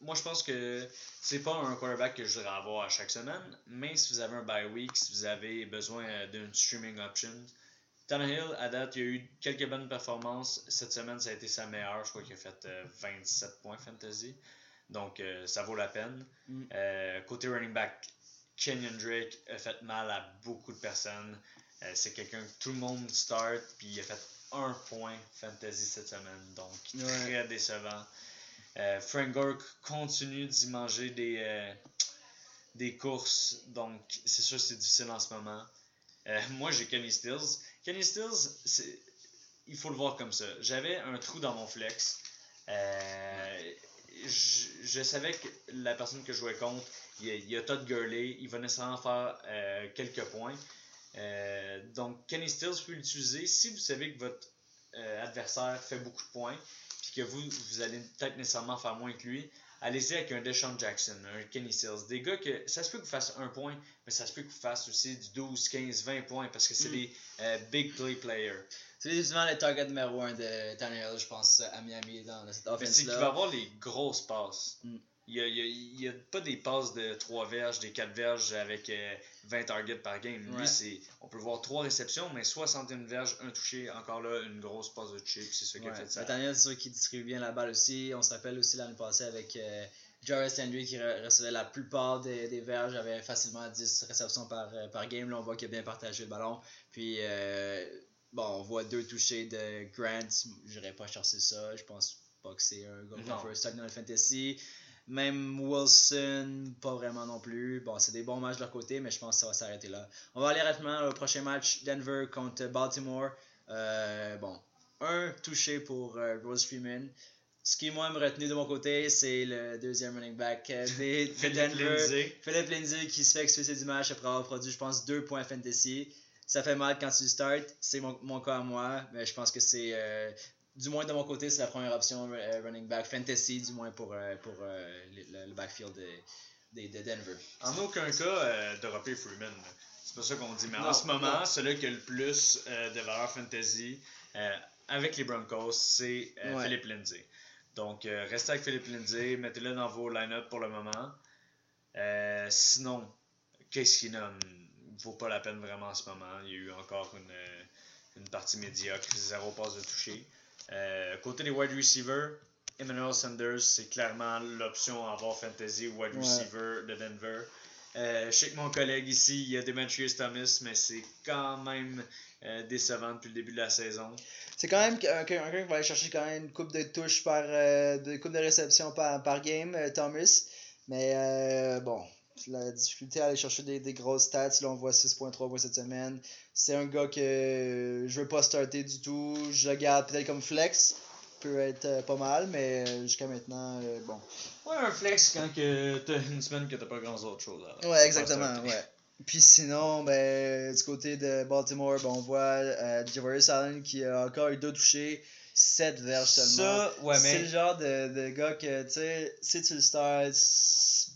Moi, je pense que c'est pas un quarterback que je voudrais avoir à chaque semaine, mais si vous avez un bye week, si vous avez besoin euh, d'une streaming option, Tannehill, à date, il a eu quelques bonnes performances. Cette semaine, ça a été sa meilleure. Je crois qu'il a fait euh, 27 points fantasy. Donc, euh, ça vaut la peine. Mm. Euh, côté running back, Kenyon Drake a fait mal à beaucoup de personnes. Euh, c'est quelqu'un que tout le monde start, puis il a fait un point fantasy cette semaine. Donc, Ouais. très décevant. Euh, Frank Gore continue d'y manger des, euh, des courses. Donc, c'est sûr que c'est difficile en ce moment. Euh, [laughs] moi, j'ai Kenny Stills. Kenny Stills, il faut le voir comme ça. J'avais un trou dans mon flex. Euh, je, savais que la personne que je jouais contre, il y a, Todd Gurley, il va nécessairement faire euh, quelques points. Euh, donc, Kenny Stills peut l'utiliser si vous savez que votre adversaire fait beaucoup de points, puis que vous, vous allez peut-être nécessairement faire moins que lui. Allez-y avec un Deshaun Jackson, un Kenny Stills. Des gars que ça se peut que vous fassiez un point, mais ça se peut que vous fassiez aussi du 12, 15, 20 points parce que c'est Mm. des euh, big play players. C'est définitivement le target numéro 1 de Tannehill, je pense, à Miami dans cette Mais c'est qu'il va avoir les grosses passes. Mm. Il y a, il y a- il y a pas des passes de 3 verges, des 4 verges avec euh, 20 targets par game. Ouais. Lui, c'est, on peut voir 3 réceptions, mais 61 verges, un touché, encore là, une grosse passe de chip. C'est ça qui a fait ça. Nathaniel, c'est sûr qu'il distribue bien la balle aussi. On se rappelle aussi l'année passée avec euh, Jarvis Landry qui re- recevait la plupart des, des verges, avait facilement 10 réceptions par, euh, par game. Là, on voit qu'il a bien partagé le ballon. Puis, euh, bon, on voit deux touchés de Grant. J'irais pas chercher ça. Je pense pas que c'est un gars Non. qu'on peut stock dans le fantasy. Même Wilson, pas vraiment non plus. Bon, c'est des bons matchs de leur côté, mais je pense que ça va s'arrêter là. On va aller rapidement au prochain match, Denver contre Baltimore. Euh, bon, un touché pour euh, Rose Freeman. Ce qui, moi, me retenu de mon côté, c'est le deuxième running back euh, [laughs] des de Philippe Denver. Lindsay. Philippe Lindsay qui se fait expulser du match après avoir produit, je pense, deux points fantasy. Ça fait mal quand tu starts. C'est mon, mon cas à moi, mais je pense que c'est, euh, du moins de mon côté, c'est la première option euh, running back fantasy, du moins pour, euh, pour euh, le, le backfield de, de, de Denver. En aucun cas, dropper Freeman. C'est pas ça qu'on dit. Mais Non, en ce moment, celui qui a le plus de valeur fantasy avec les Broncos, c'est Ouais. Philippe Lindsay. Donc, restez avec Philippe Lindsay, mettez-le dans vos line-up pour le moment. Sinon, qu'est-ce qu'il nomme vaut pas la peine vraiment en ce moment. Il y a eu encore une, une partie médiocre, zéro passe de toucher. Euh, côté des wide receivers, Emmanuel Sanders, c'est clairement l'option à avoir fantasy wide Ouais. receiver de Denver. Euh, je sais que mon collègue ici, il y a Demetrius Thomas, mais c'est quand même euh, décevant depuis le début de la saison. C'est quand même quelqu'un qui va aller chercher quand même une coupe de touches par euh, de coupe de réception par, par game, euh, Thomas. Mais bon, la difficulté à aller chercher des, des grosses stats, là on voit 6.3 points cette semaine. C'est un gars que je veux pas starter du tout. Je le garde peut-être comme flex. Peut être euh, pas mal, mais jusqu'à maintenant, euh, bon. Ouais, un flex quand que t'as une semaine que t'as pas grand autre chose à Ouais, exactement, ouais. Puis sinon, ben, du côté de Baltimore, ben, on voit euh, Javarius Allen qui a encore eu deux touchés, 7 verges seulement. Ça, ouais, C'est mais. le genre de, de gars que, tu sais, si tu le starts, c'est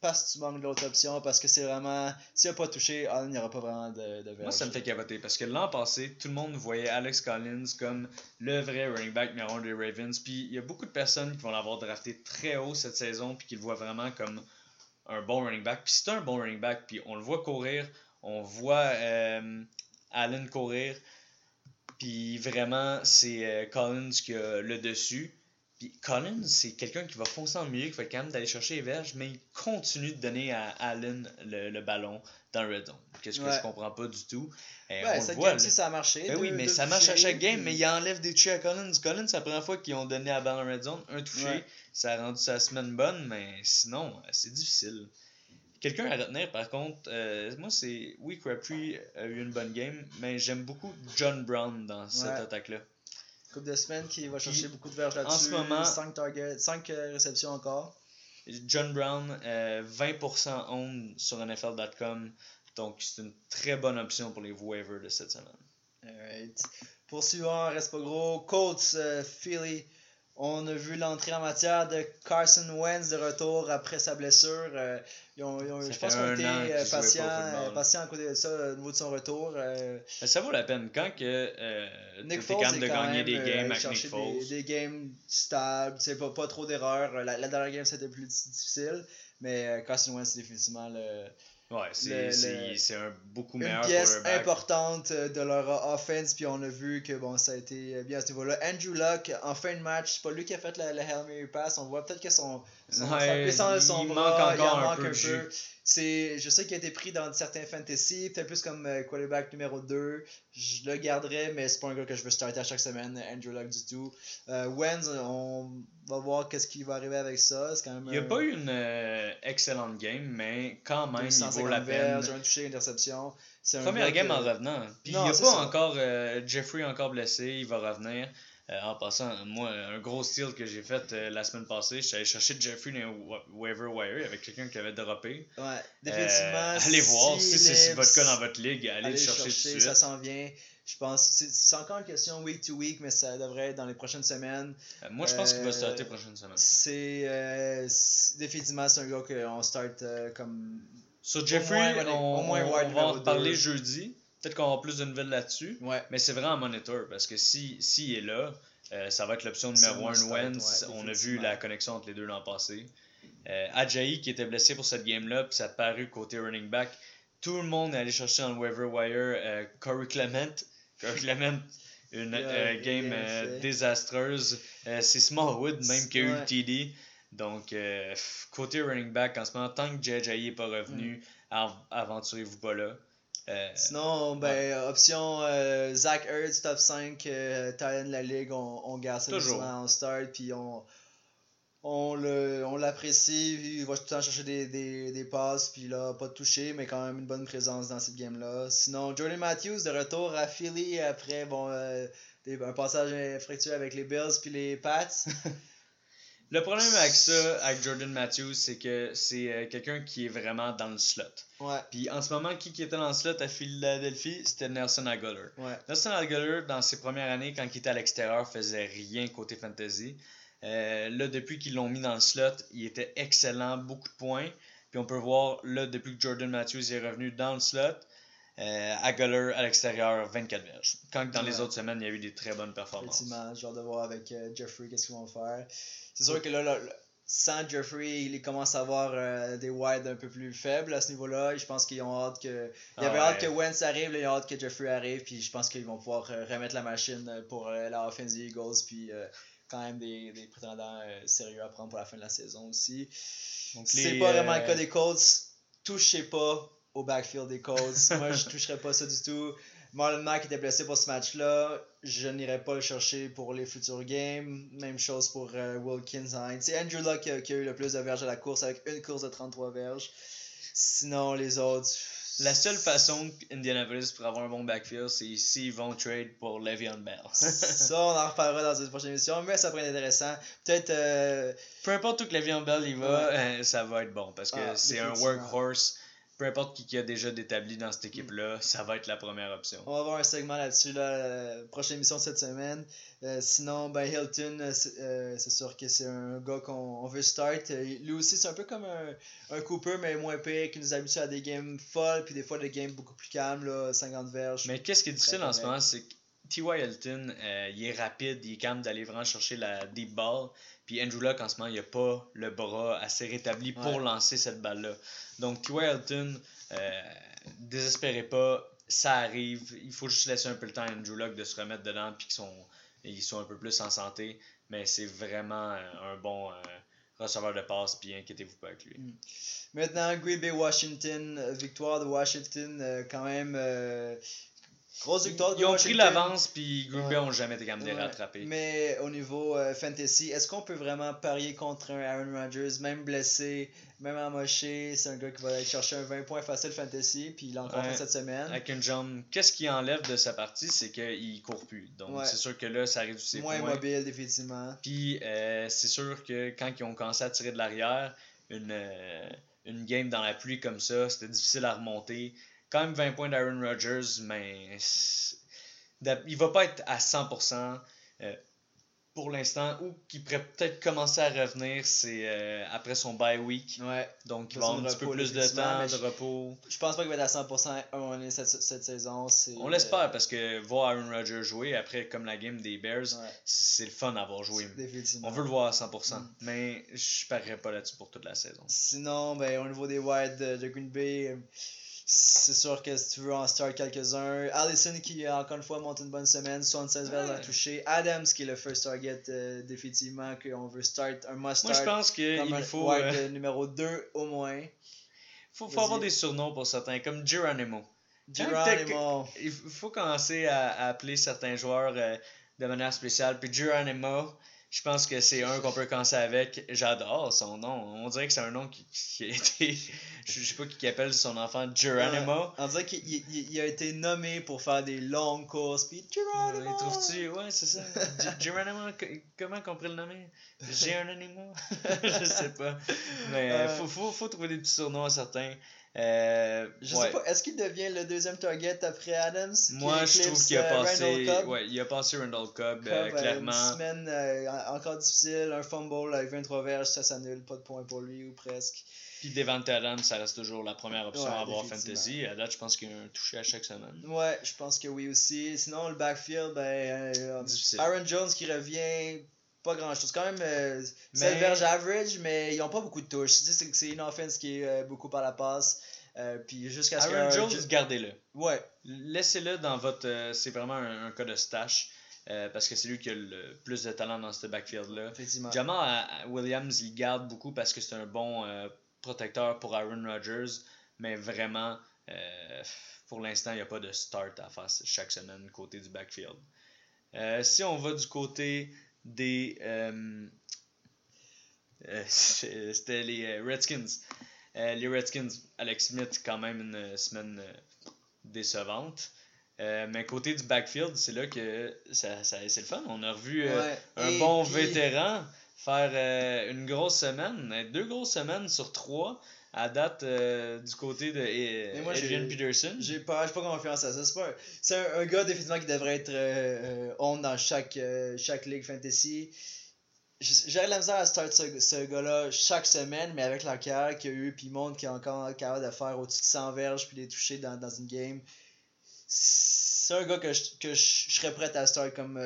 parce que tu manques d'autres options, parce que c'est vraiment. S'il n'a pas touché, Allen, il n'y aura pas vraiment de, de. Moi, ça me fait capoter parce que l'an passé, tout le monde voyait Alex Collins comme le vrai running back numéro des Ravens. Puis il y a beaucoup de personnes qui vont l'avoir drafté très haut cette saison puis qui le voient vraiment comme un bon running back. Puis c'est un bon running back, puis on le voit courir, on voit euh, Allen courir. Puis vraiment, c'est euh, Collins qui a le dessus. Puis Collins, c'est quelqu'un qui va foncer en milieu, qui va être capable d'aller chercher les verges, mais il continue de donner à Allen le, le ballon dans le red zone. Qu'est-ce que Ouais. je comprends pas du tout. Euh, Ouais, on le cette voit. game ça a marché. Ben oui, mais ça marche à chaque game, puis- mais il enlève des touchés à Collins. Collins, c'est la première fois qu'ils ont donné la balle en red zone. Un touché, Ouais. ça a rendu sa semaine bonne, mais sinon, c'est difficile. Quelqu'un à retenir, par contre, euh, moi, c'est. Oui, Crabtree a eu une bonne game, mais j'aime beaucoup John Brown dans cette attaque-là. Coupe de semaine qui va chercher Puis, beaucoup de verges en là-dessus. ce moment- 5 targets, 5 réceptions encore. John Brown, euh, 20% owned sur NFL.com, donc c'est une très bonne option pour les waivers de cette semaine. Alright. Poursuivant, reste pas gros. Colts, euh, Philly. On a vu l'entrée en matière de Carson Wentz de retour après sa blessure. Euh, ils ont, ils ont- je pense pas au patients, patients à côté de ça au niveau de son retour. Euh, ça vaut la peine quand que euh, Nick Foles est de quand gagner des euh, games avec Nick Foles. Des, des games stables, pas, pas trop d'erreurs. La, la dernière game c'était plus difficile, mais Carson Wentz c'est définitivement le, Ouais, c'est, un beaucoup une meilleur pièce quarterback. importante euh, de leur offense. Puis on a vu que bon, ça a été bien à ce niveau-là. Andrew Luck, en fin de match, c'est pas lui qui a fait la, la Hail Mary pass. On voit peut-être que son, son, Ouais, sa puissance de son il bras, manque il encore en un manque peu un peu. C'est, je sais qu'il a été pris dans certains fantasy, peut-être plus comme euh, quarterback numéro 2. Je le garderai, mais c'est pas un gars que je veux starter à chaque semaine, Andrew Luck du tout. Euh, Wenz, on va voir qu'est-ce qui va arriver avec ça. C'est quand même Il n'y a pas eu une euh, excellente game, mais quand même, il vaut 250 la peine. verges, un touché, une interception. C'est Première game que- en revenant. Puis il n'y a pas ça. encore euh, Jeffrey encore blessé, il va revenir. Euh, en passant, moi, un gros steal que j'ai fait euh, la semaine passée, je suis allé chercher Jeffrey dans les wa- waiver wire avec quelqu'un qui avait droppé. Ouais, Euh, définitivement. allez voir, si c'est votre cas dans votre ligue, allez, allez le chercher, tout de ça s'en vient. Je pense c'est c'est encore une question week to week, mais ça devrait être dans les prochaines semaines. Moi, je pense qu'il va starter prochaine semaine. C'est euh, c'est- définitivement c'est un gars qu'on start comme Sur Jeffrey, moins, ouais, on, au moins on va en reparler deux. jeudi. Peut-être qu'on avoir plus de nouvelles là-dessus. ouais. Mais c'est vraiment un monitor parce que si s'il est là, euh, ça va être l'option numéro un 1 start, Wentz. ouais, On a vu la connexion entre les deux l'an passé. Euh, Ajayi qui était blessé pour cette game-là, puis ça a paru côté running back. Tout le monde est allé chercher dans le waiver wire euh, Corey Clement. [laughs] Corey Clement, une euh, game désastreuse. C'est Smallwood même qui a eu le TD. Donc, côté running back, en ce moment, tant que Jay Ajayi n'est pas revenu, av- aventurez-vous pas là? Euh, Sinon, ben, option euh, Zach Ertz, top 5, euh, de la ligue, on, on garde ça en start, puis on, on, le, on l'apprécie, il va tout le temps chercher des, des, des passes, puis là, pas de toucher, mais quand même une bonne présence dans cette game-là. Sinon, Jordan Matthews de retour à Philly après bon, euh, des- un passage infructueux avec les Bills puis les Pats. [laughs] Le problème avec ça, avec Jordan Matthews, c'est que c'est euh, quelqu'un qui est vraiment dans le slot. ouais, Puis en ce moment, qui, qui était dans le slot à Philadelphie, c'était Nelson Aguilar. ouais. Nelson Aguilar, dans ses premières années, quand il était à l'extérieur, faisait rien côté fantasy. Euh, là, depuis qu'ils l'ont mis dans le slot, il était excellent, beaucoup de points. Puis on peut voir, là, depuis que Jordan Matthews est revenu dans le slot, euh, Aguilar à l'extérieur, 24 verges. Quand dans les autres semaines, il y a eu des très bonnes performances. Effectivement, j'ai hâte de voir avec euh, Jeffrey qu'est-ce qu'ils vont faire. C'est sûr que là, là, là, sans Jeffrey, il commence à avoir euh, des wides un peu plus faibles à ce niveau-là. Je pense qu'ils ont hâte que. Il y Ah avait hâte ouais. que Wentz arrive, là, ils ont hâte que Jeffrey arrive, puis je pense qu'ils vont pouvoir euh, remettre la machine euh, pour euh, la offense des Eagles, puis quand même des, des prétendants sérieux à prendre pour la fin de la saison aussi. C'est pas vraiment le cas des Colts. Touchez pas au backfield des Colts. [laughs] Moi, je toucherais pas ça du tout. Marlon Mack était blessé pour ce match-là. Je n'irai pas le chercher pour les futurs games. Même chose pour euh, Wilkins. Hines. C'est Andrew Luck qui a, qui a eu le plus de verges à la course avec une course de 33 verges. Sinon, les autres. La seule façon qu'Indianapolis pour avoir un bon backfield, c'est s'ils vont trade pour Le'Veon Bell. [laughs] Ça, on en reparlera dans une prochaine émission, mais ça pourrait être intéressant. Peut-être. euh, Peu importe où que Le'Veon Bell y va, euh, ça va être bon parce que Ah, c'est un workhorse. Peu importe qui, qui a déjà d'établi dans cette équipe-là, ça va être la première option. On va avoir un segment là-dessus, là, la prochaine émission de cette semaine. Euh, sinon, ben Hilton, euh, c'est euh, sûr que c'est un gars qu'on on veut start. Euh, lui aussi, c'est un peu comme un, un Cooper, mais moins pire, qui nous habitue à des games folles, puis des fois des games beaucoup plus calmes, là, 50 verges. Mais qu'est-ce qui est difficile en ce moment, c'est que T.Y. Hilton, euh, il est rapide, il est calme d'aller vraiment chercher la deep ball. Puis Andrew Luck, en ce moment, il n'a pas le bras assez rétabli pour lancer cette balle-là. Donc T.Y. Euh, désespérez pas, ça arrive. Il faut juste laisser un peu le temps à Andrew Luck de se remettre dedans puis qu'ils sont, ils sont un peu plus en santé. Mais c'est vraiment euh, un bon euh, receveur de passe, puis inquiétez-vous pas avec lui. Maintenant, Green Bay Washington, victoire de Washington, euh, quand même. euh, grosse victoire de Ils ont pris l'avance, puis Green Bay Ouais. ont jamais été capables de les Ouais. rattraper. Mais au niveau euh, fantasy, est-ce qu'on peut vraiment parier contre un Aaron Rodgers, même blessé, même amoché? C'est un gars qui va aller chercher un 20 points facile fantasy, puis il l'a Ouais. fait cette semaine. Avec une jambe, qu'est-ce qui enlève de sa partie, c'est qu'il court plus. Donc c'est sûr que là, ça réduit ses Moins points. mobile, définitivement. Puis euh, c'est sûr que quand ils ont commencé à tirer de l'arrière, une, euh, une game dans la pluie comme ça, c'était difficile à remonter. Quand même 20 points d'Aaron Rodgers, mais il va pas être à 100% euh, pour l'instant. Ou qui pourrait peut-être commencer à revenir, c'est euh, après son bye week. Ouais. Donc il va avoir un petit peu plus de temps, de repos. Je pense pas qu'il va être à 100% à un moment donné cette, cette saison. On l'espère euh, parce que voir Aaron Rodgers jouer après comme la game des Bears, ouais, c'est le fun d'avoir joué. définitivement. On veut le voir à 100%, Mm. mais je parierais pas là-dessus pour toute la saison. Sinon, ben, au niveau des wides de, de Green Bay, c'est sûr que si tu veux en start quelques-uns. Allison qui, euh, encore une fois, monte une bonne semaine. 76 verges à toucher. Adams qui est le first target, euh, définitivement, qu'on veut start. Un must Moi, je start. pense qu'il faut, euh, numéro 2 au moins. faut, faut avoir des surnoms pour certains, comme Geronimo. Geronimo. Il faut commencer à, à appeler certains joueurs euh, de manière spéciale. Puis Geronimo, je pense que c'est un qu'on peut commencer avec. J'adore son nom. On dirait que c'est un nom qui, qui a été. Je sais pas qui appelle son enfant Geronimo. On dirait qu'il il- il a été nommé pour faire des longues courses. Puis Geronimo. Il trouve-tu, ouais, c'est ça. Ge- Geronimo, comment qu'on pourrait le nommer? Geronimo? [laughs] Je sais pas. Mais Euh. faut, faut, faut trouver des petits surnoms à certains. Euh, Je ouais. sais pas, est-ce qu'il devient le deuxième target après Adams Moi, je trouve qu'il a euh, passé. Randall Cobb? Ouais, il a passé Randall Cobb, Cobb, euh, clairement. Une semaine euh, en- encore difficile, un fumble avec 23 verges, ça s'annule, pas de points pour lui ou presque. Puis Devante Adams, ça reste toujours la première option Ouais, à avoir fantasy. À date, je pense qu'il y a un touché à chaque semaine. Ouais, je pense que oui aussi. Sinon, le backfield, ben. Difficile. Aaron Jones qui revient, pas grand chose. Quand même, euh, Mais- 7 verges average, mais ils ont pas beaucoup de touches. C'est- c'est une offense qui est euh, beaucoup par la passe. Euh, puis jusqu'à ce Aaron que. Jones, gardez-le. Ouais, Laissez-le dans votre. c'est vraiment un, un cas de stash. parce que c'est lui qui a le plus de talent dans ce backfield-là. effectivement. Jamal Williams, il garde beaucoup parce que c'est un bon protecteur pour Aaron Rodgers, mais vraiment, pour l'instant, il n'y a pas de start à faire chaque semaine côté du backfield. Si on va du côté des. euh, euh, [laughs] C'était les euh, Redskins. Les Redskins, Alex Smith, quand même une semaine décevante. Euh, mais côté du backfield, c'est là que ça, ça- c'est le fun. On a revu euh, un bon puis- vétéran faire euh, une grosse semaine, deux grosses semaines sur trois à date euh, du côté de euh, moi, Adrian Peterson. J'ai pas, j'ai pas confiance à ça. C'est pas un- c'est un, un gars définitivement qui devrait être euh, euh, on dans chaque, euh, chaque ligue fantasy. J'aurais la misère à start ce, ce gars-là chaque semaine, mais avec la carrière qu'il a eu, puis il montre qu'il est encore capable de faire au-dessus de 100 verges, puis les toucher dans, dans une game. C'est un gars que je, que je, je serais prêt à start comme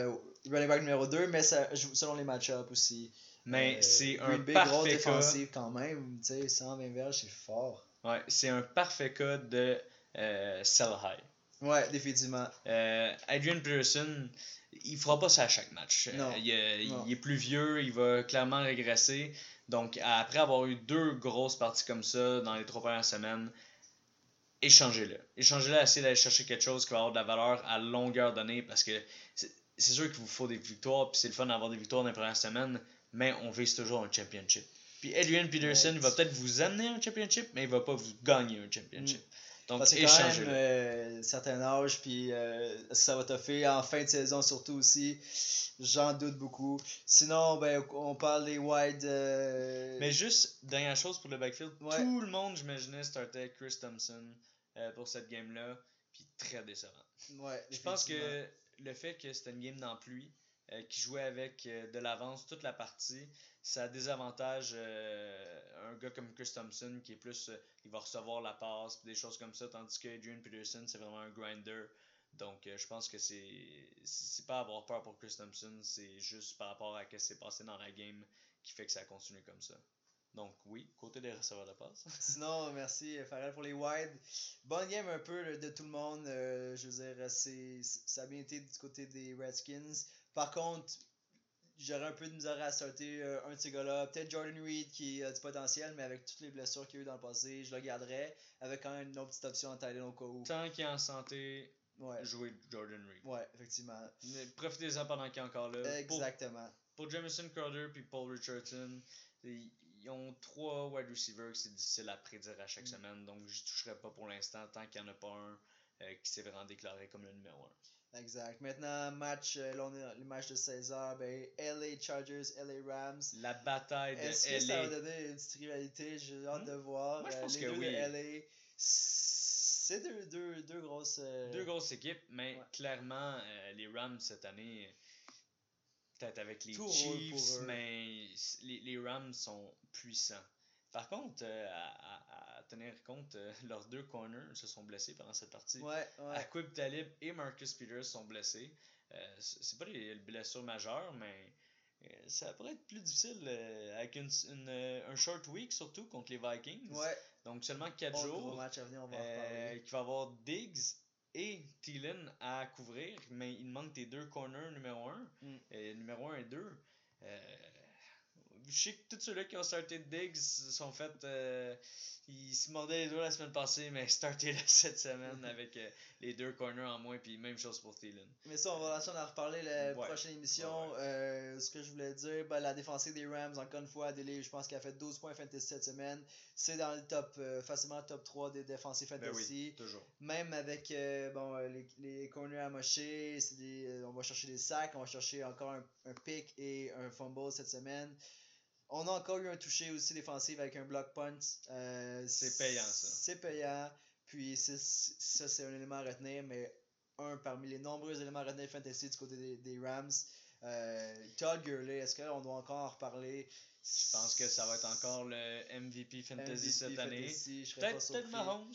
running back numéro 2, mais ça, selon les match-ups aussi. Mais Euh, c'est un parfait cas. quand même. Tu sais, 120 verges, c'est fort. Ouais, c'est un parfait cas de euh, sell high. Ouais, définitivement. Euh, Adrian Peterson, il fera pas ça à chaque match. Non. il, est- Non. il est plus vieux, il va clairement régresser. Donc, après avoir eu deux grosses parties comme ça dans les trois premières semaines, échangez-le. Échangez-le, essayez d'aller chercher quelque chose qui va avoir de la valeur à longueur d'année parce que c'est c'est sûr qu'il vous faut des victoires, puis c'est le fun d'avoir des victoires dans les premières semaines, mais on vise toujours un championship. Puis Adrian Peterson, il va peut-être vous amener un championship, mais il va pas vous gagner un championship. Donc, Parce que quand même euh, certain âge, puis euh, ça va toffer en fin de saison surtout aussi. J'en doute beaucoup. Sinon, ben, on parle des wide. euh, Mais juste, dernière chose pour le backfield, Ouais. tout le monde, j'imaginais, startait Chris Thompson euh, pour cette game-là, puis très décevant. ouais, Je pense que le fait que c'était une game dans pluie, euh, qui jouait avec euh, de l'avance toute la partie, ça désavantage euh, un gars comme Chris Thompson qui est plus, il va recevoir la passe, des choses comme ça, tandis que Adrian Peterson, c'est vraiment un grinder. Donc, je pense que c'est c'est pas avoir peur pour Chris Thompson, c'est juste par rapport à ce qui s'est passé dans la game qui fait que ça continue comme ça. Donc, oui, côté des receveurs de passe. [laughs] Sinon, merci Farrell pour les wide. Bonne game un peu de tout le monde. euh, je veux dire, ça a bien été du côté des Redskins. Par contre, j'aurais un peu de misère à sortir euh, un de ces gars-là. Peut-être Jordan Reed qui a du potentiel, mais avec toutes les blessures qu'il y a eu dans le passé, je le garderais. Avec quand même une autre petite option en Thailand au cas où. Tant qu'il est en santé, Ouais, jouez Jordan Reed. ouais effectivement. Profitez-en pendant qu'il est encore là. Euh, Pour, Exactement. pour Jamison Crowder puis Paul Richardson, ils ont trois wide receivers que c'est difficile à prédire à chaque Mm. semaine. Donc, je toucherai pas pour l'instant tant qu'il n'y en a pas un euh, qui s'est vraiment déclaré comme le numéro 1. Exact. Maintenant, match, euh, là, on est dans le match de 16h. Ben, LA Chargers, LA Rams. La bataille de Est-ce que ça va LA. donner une petite rivalité? J'ai hâte Hmm? de voir. Moi, je Euh, pense les que deux oui. de LA, c'est deux, deux, deux grosses. euh, Deux grosses équipes, mais Ouais. clairement, euh, les Rams cette année, peut-être avec les Tout Chiefs, mais les, les Rams sont puissants. Par contre, euh, à tenir compte, euh, [laughs] leurs deux corners se sont blessés pendant cette partie. Ouais, ouais. Aquib Talib et Marcus Peters sont blessés. Euh, c'est pas des blessures majeures, mais euh, ça pourrait être plus difficile euh, avec une, une, un short week, surtout contre les Vikings. Ouais. Donc seulement 4 Bon, gros jours. match à venir, on va en qui va avoir Diggs et Thielen à couvrir, mais il manque tes deux corners numéro 1, Mm. numéro 1 et 2. je sais que tous ceux-là qui ont starté Diggs sont fait. euh, ils se mordaient les doigts la semaine passée, mais starté cette semaine [laughs] avec euh, les deux corners en moins, puis même chose pour Thielen. Mais ça, on va en reparler la Ouais. prochaine émission. Euh, ce que je voulais dire, ben, la défensive des Rams, encore une fois, Délé, je pense qu'elle a fait 12 points fantasy cette semaine. C'est dans le top, euh, facilement top 3 des défensifs Ben fantasy. oui, toujours. Même avec bon, les, les corners à mocher, on va chercher des sacs, on va chercher encore un, un pick et un fumble cette semaine. On a encore eu un touché aussi défensif avec un block punt. Euh, C'est payant, ça. C'est payant. Puis ça, c'est un élément à retenir, mais un parmi les nombreux éléments à retenir fantasy du côté des, des Rams. Euh, Todd Gurley, est-ce qu'on doit encore en reparler? Je pense que ça va être encore le MVP Fantasy MVP cette année. fantasy, Peut-être peut. Mahomes.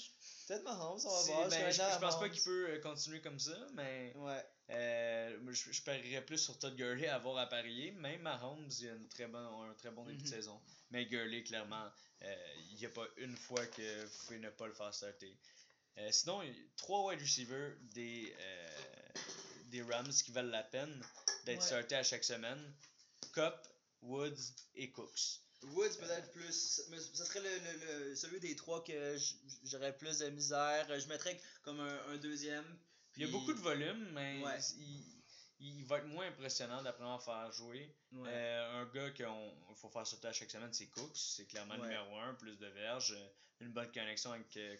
Peut-être Mahomes, on va voir. ben, je, je pense pas qu'il peut euh, continuer comme ça, mais Ouais. Euh, je, je parierais plus sur Todd Gurley à avoir à parier. Même Mahomes, il a une très bon, un très bon début de Mhm. saison. Mais Gurley, clairement, euh, il n'y a pas une fois que vous pouvez ne pas le faire starter. Euh, sinon, trois wide receivers des, euh, des Rams qui valent la peine d'être Ouais. startés à chaque semaine. Cup, Woods et Cooks. Woods peut-être plus. mais Ça serait le, le- le- celui des trois que j'aurais plus de misère. Je mettrais comme un, un deuxième. Il y a beaucoup de volume, mais Ouais. il, il va être moins impressionnant d'après en faire jouer. Ouais. Euh, un gars qu'il faut faire sauter à chaque semaine, c'est Cooks. C'est clairement le Ouais. numéro 1, plus de verges, une bonne connexion avec, euh,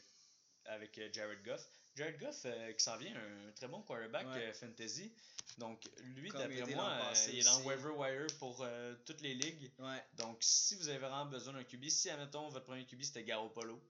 avec euh, Jared Goff. Jared Goff euh, qui s'en vient un très bon quarterback Ouais. euh, fantasy. Donc lui, d'après moi, euh, il est dans waiver wire pour toutes les ligues. Ouais. Donc si vous avez vraiment besoin d'un QB, si admettons votre premier QB c'était Garoppolo,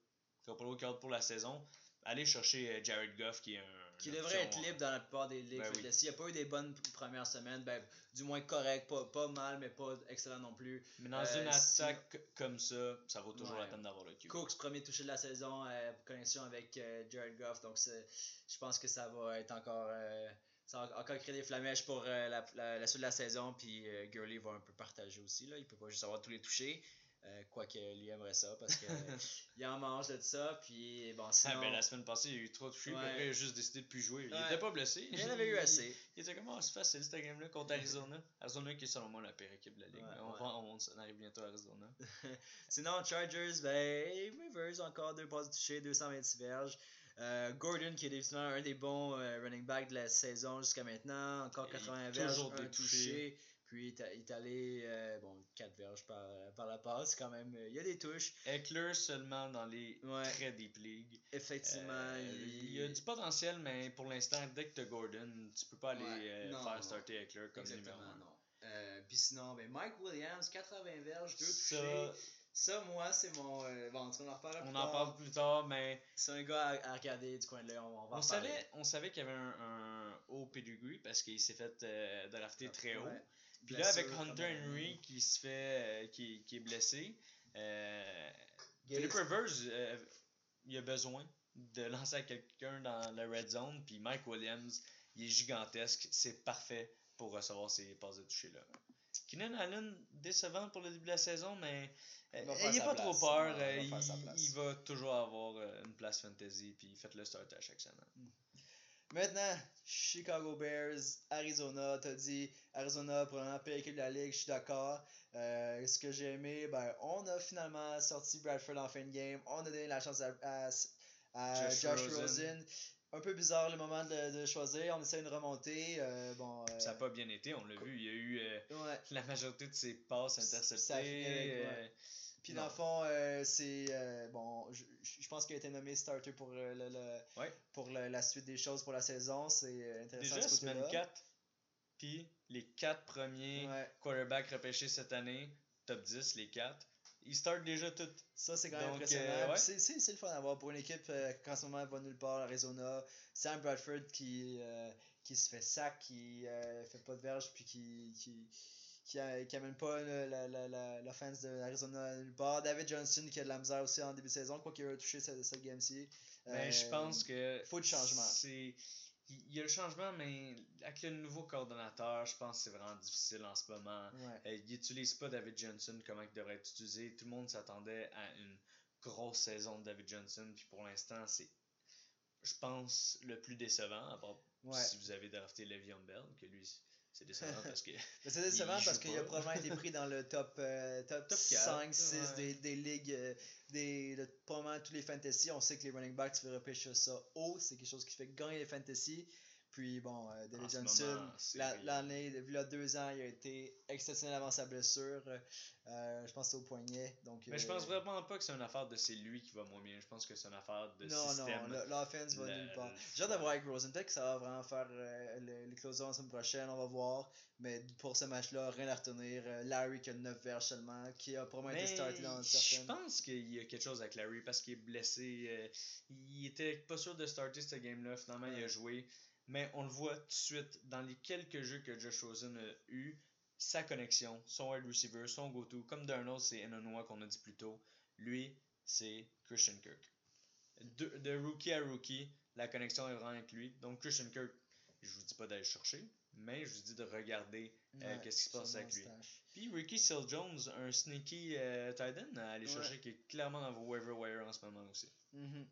Garoppolo qui pour la saison, allez chercher Jared Goff qui est un Qui devrait être libre dans la plupart des ligues. Ben oui. fantasy. Il n'y a pas eu des bonnes premières semaines. Ben, du moins correct. Pas, pas mal, mais pas excellent non plus. Mais dans Euh, une si- attaque comme ça, ça vaut toujours Ouais. la peine d'avoir le QB. Cooks, premier touché de la saison, euh, connexion avec euh, Jared Goff. Donc, je pense que ça va être encore euh, ça va encore créer des flamèches pour la, la, la, suite de la saison. Puis Gurley va un peu partager aussi. Là. Il peut pas juste avoir tous les touchés. Euh, Quoique lui aimerait ça parce que [laughs] il en mange de ça. Puis bon, sinon... Ah, ben, la semaine passée, il y a eu trop touchés. Ouais. Après, il a juste décidé de plus jouer. Il Ouais. était pas blessé. Il en avait eu assez. Il, il était comme, oh, c'est facile cette game-là contre [laughs] Arizona. Arizona qui est selon moi la pire équipe de la ligue. Ouais, on, va- on, on arrive bientôt à Arizona. [laughs] Sinon, Chargers, ben, Rivers, encore deux passes touchées, 226 verges. Euh, Gordon, qui est définitivement un des bons euh, running backs de la saison jusqu'à maintenant, encore Et 80 verges, toujours un touché. Puis il est- allé, euh, bon, 4 verges par, par la passe, quand même. euh, Il y a des touches. Eckler seulement dans les Ouais. très deep league. Effectivement, Euh, il... y a du potentiel, mais pour l'instant, dès que tu Gordon, tu peux pas aller Ouais, non. faire starter Eckler comme Exactement, numéro 1. non. Euh, puis sinon, ben, Mike Williams, 80 verges, 2 Ça, touchés. Ça, moi, c'est mon. euh, en on en reparlera plus on en tard. parle plus tard, mais C'est un gars à, à regarder du coin de l'œil, on, on va en on parler. savait, on savait qu'il y avait un, un haut pedigree parce qu'il s'est fait euh, drafter très haut. Ouais. Puis là, avec Hunter Henry qui se fait, euh, qui, qui est blessé, euh, Philip Rivers, euh, il a besoin de lancer à quelqu'un dans la red zone. Puis Mike Williams, il est gigantesque. C'est parfait pour recevoir ces passes de toucher là. Keenan Allen, décevant pour le début de la saison, mais euh, Il va faire ayez sa pas place. trop peur. Il va euh, il, toujours avoir euh, une place fantasy. Puis faites le start à chaque semaine. Maintenant, Chicago Bears, Arizona, t'as dit Arizona, probablement pire équipe de la ligue, je suis d'accord. Euh, ce que j'ai aimé, ben, on a finalement sorti Bradford en fin de game, on a donné la chance à, à, à Josh Josh, Rosen. Rosen. Un peu bizarre le moment de, de choisir, on essaie une remontée. euh, bon, euh, Ça n'a pas bien été, on l'a vu. Il y a eu ouais. la majorité de ses passes Ça interceptées. a Puis dans le fond, euh, c'est euh, bon, je, je pense qu'il a été nommé starter pour, euh, le, le- Ouais. pour le- la suite des choses pour la saison. C'est intéressant Déjà, de ce semaine côté-là. 4, puis les 4 premiers Ouais. quarterbacks repêchés cette année, top 10, les 4, ils startent déjà toutes. Ça, c'est quand même Donc, impressionnant. euh, ouais. C'est, c'est, c'est le fun à voir pour une équipe euh, qui en ce moment va nulle part, Arizona. Sam Bradford qui, euh, qui se fait sac, qui fait pas de verge, puis qui, qui, qui, a- qui amène pas le- la, la, la, l'offense de Arizona nulle part. David Johnson qui a de la misère aussi en début de saison, quoi qu'il ait touché cette, cette game-ci. Mais je Euh, pense que. faut du changement. C'est. Il y a le changement, mais avec le nouveau coordonnateur, je pense que c'est vraiment difficile en ce moment. Ouais. Euh, il n'utilise pas David Johnson comment il devrait être utilisé. Tout le monde s'attendait à une grosse saison de David Johnson. Puis pour l'instant, c'est, je pense, le plus décevant. À part Ouais. si vous avez drafté Le'Veon Bell, que lui, c'est décevant parce que. [laughs] C'est décevant parce qu'il a probablement été pris dans le top, euh, top, Top 5, quatre, 6 ouais. des, des ligues, euh, des, de probablement tous les fantasy. On sait que les running backs, tu veux repêcher ça haut. C'est quelque chose qui fait gagner les fantasy. Puis bon, euh, David Johnson, la- l'année, il y a deux ans, il a été exceptionnel avant sa blessure. Euh, je pense que c'est au poignet. Donc, Mais je euh, pense vraiment pas que c'est une affaire de c'est lui qui va moins bien. Je pense que c'est une affaire de non, système. non, le- l'offense va Le- nulle part. J'ai hâte de voir avec Rosen. Peut-être que ça va vraiment faire euh, le- les closers la semaine prochaine, on va voir. Mais pour ce match-là, rien à retenir. Larry qui a 9 verges seulement, qui a probablement été starté dans je certaines. pense qu'il y a quelque chose avec Larry parce qu'il est blessé. il était pas sûr de starter ce game-là. Finalement, il a joué. Mais on le voit tout de suite dans les quelques jeux que Josh Rosen a eu. Sa connexion, son wide receiver, son go-to. Comme Darnold, c'est Enonwa qu'on a dit plus tôt. Lui, c'est Christian Kirk. De, de rookie à rookie, la connexion est vraiment avec lui. Donc, Christian Kirk, je vous dis pas d'aller chercher, mais je vous dis de regarder euh, qu'est-ce qui se passe avec lui. Puis Ricky Seal Jones, un sneaky euh, tight end à aller Ouais. chercher qui est clairement dans vos waiver wire en ce moment aussi. Mhm.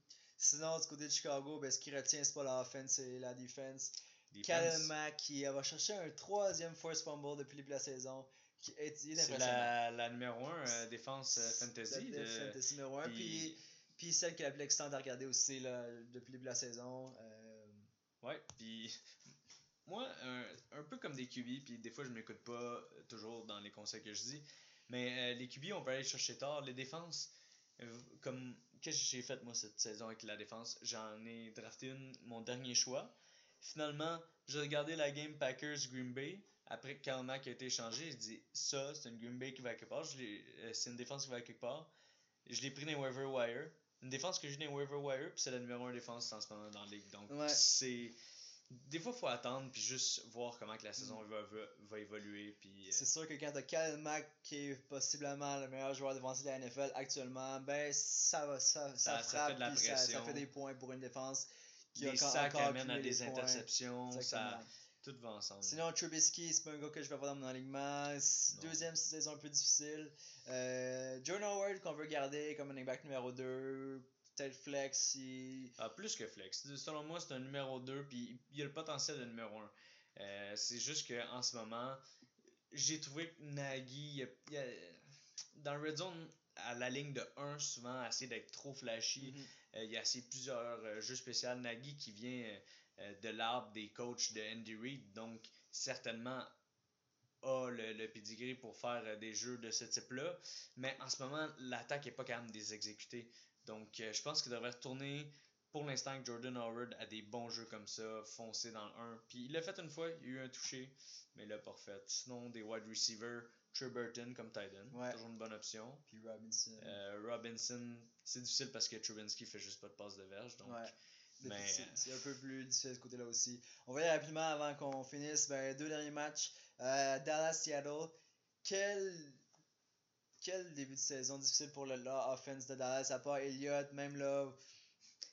Sinon, du côté de Chicago, ben, ce qui retient, c'est pas l'offense, c'est la defense. Defense, Khalil Mack qui euh, va chercher un troisième force fumble depuis le début de la saison. Qui est, c'est la, la numéro 1 défense euh, fantasy. La de- def- fantasy numéro 1. puis- Puis, puis celle qui est la plus excitante à regarder aussi là, depuis le début de la saison. Euh, Ouais, puis [laughs] moi, un, un peu comme des QB, puis des fois je m'écoute pas euh, toujours dans les conseils que je dis, mais euh, les QB, on peut aller chercher tard. Les défenses, euh, comme qu'est-ce que j'ai fait moi cette saison avec la défense? J'en ai drafté une, mon dernier choix. Finalement, j'ai regardé la game Packers Green Bay. Après que Karl Mack a été échangé, j'ai dit ça, c'est une Green Bay qui va à quelque part. Euh, C'est une défense qui va à quelque part. Je l'ai pris dans les waiver wire. Une défense que j'ai dans les waiver wire, puis c'est la numéro 1 défense en ce moment dans la ligue. Donc, Ouais. c'est. Des fois, il faut attendre, puis juste voir comment que la saison va, va, va évoluer. Puis, euh, C'est sûr que quand t'as Khalil Mack qui est possiblement le meilleur joueur défensif de la NFL actuellement, ben ça va ça, ça, Ça- ça frappe fait de la puis ça, fait des points pour une défense qui a les encore- sacs encore amènent à des interceptions, ça, tout va ensemble. Sinon, Trubisky, c'est pas un gars que je vais avoir dans mon alignement. Deuxième saison un peu difficile. Euh, Jordan Howard qu'on veut garder comme running back numéro 2. Peut-être flex. Ah, plus que flex. Selon moi, c'est un numéro 2, puis il a le potentiel de numéro 1. c'est juste qu'en ce moment, j'ai trouvé que Nagy, il a- il a- dans red zone, à la ligne de 1, souvent, a essayé d'être trop flashy. Mhm. Euh, il y a plusieurs euh, jeux spéciaux. Nagy qui vient euh, euh, de l'arbre des coachs de Andy Reid, donc certainement a le, le pedigree pour faire euh, des jeux de ce type-là. Mais en ce moment, l'attaque n'est pas capable de les exécuter. Donc euh, je pense qu'il devrait retourner pour l'instant avec Jordan Howard à des bons jeux comme ça, foncer dans le 1. Puis il l'a fait une fois, il y a eu un touché, mais il l'a pas refait. Sinon, des wide receivers, Burton comme Titan, Ouais. toujours une bonne option. Puis Robinson. Euh, Robinson, c'est difficile parce que Trubinsky fait juste pas de passe de verge. Donc, Ouais. mais- C'est- C'est un peu plus difficile de ce côté-là aussi. On va y aller rapidement avant qu'on finisse. Ben, deux derniers matchs. Euh, Dallas-Seattle. Quel... Quel début de saison difficile pour le la offense de Dallas. À part Elliott, même là.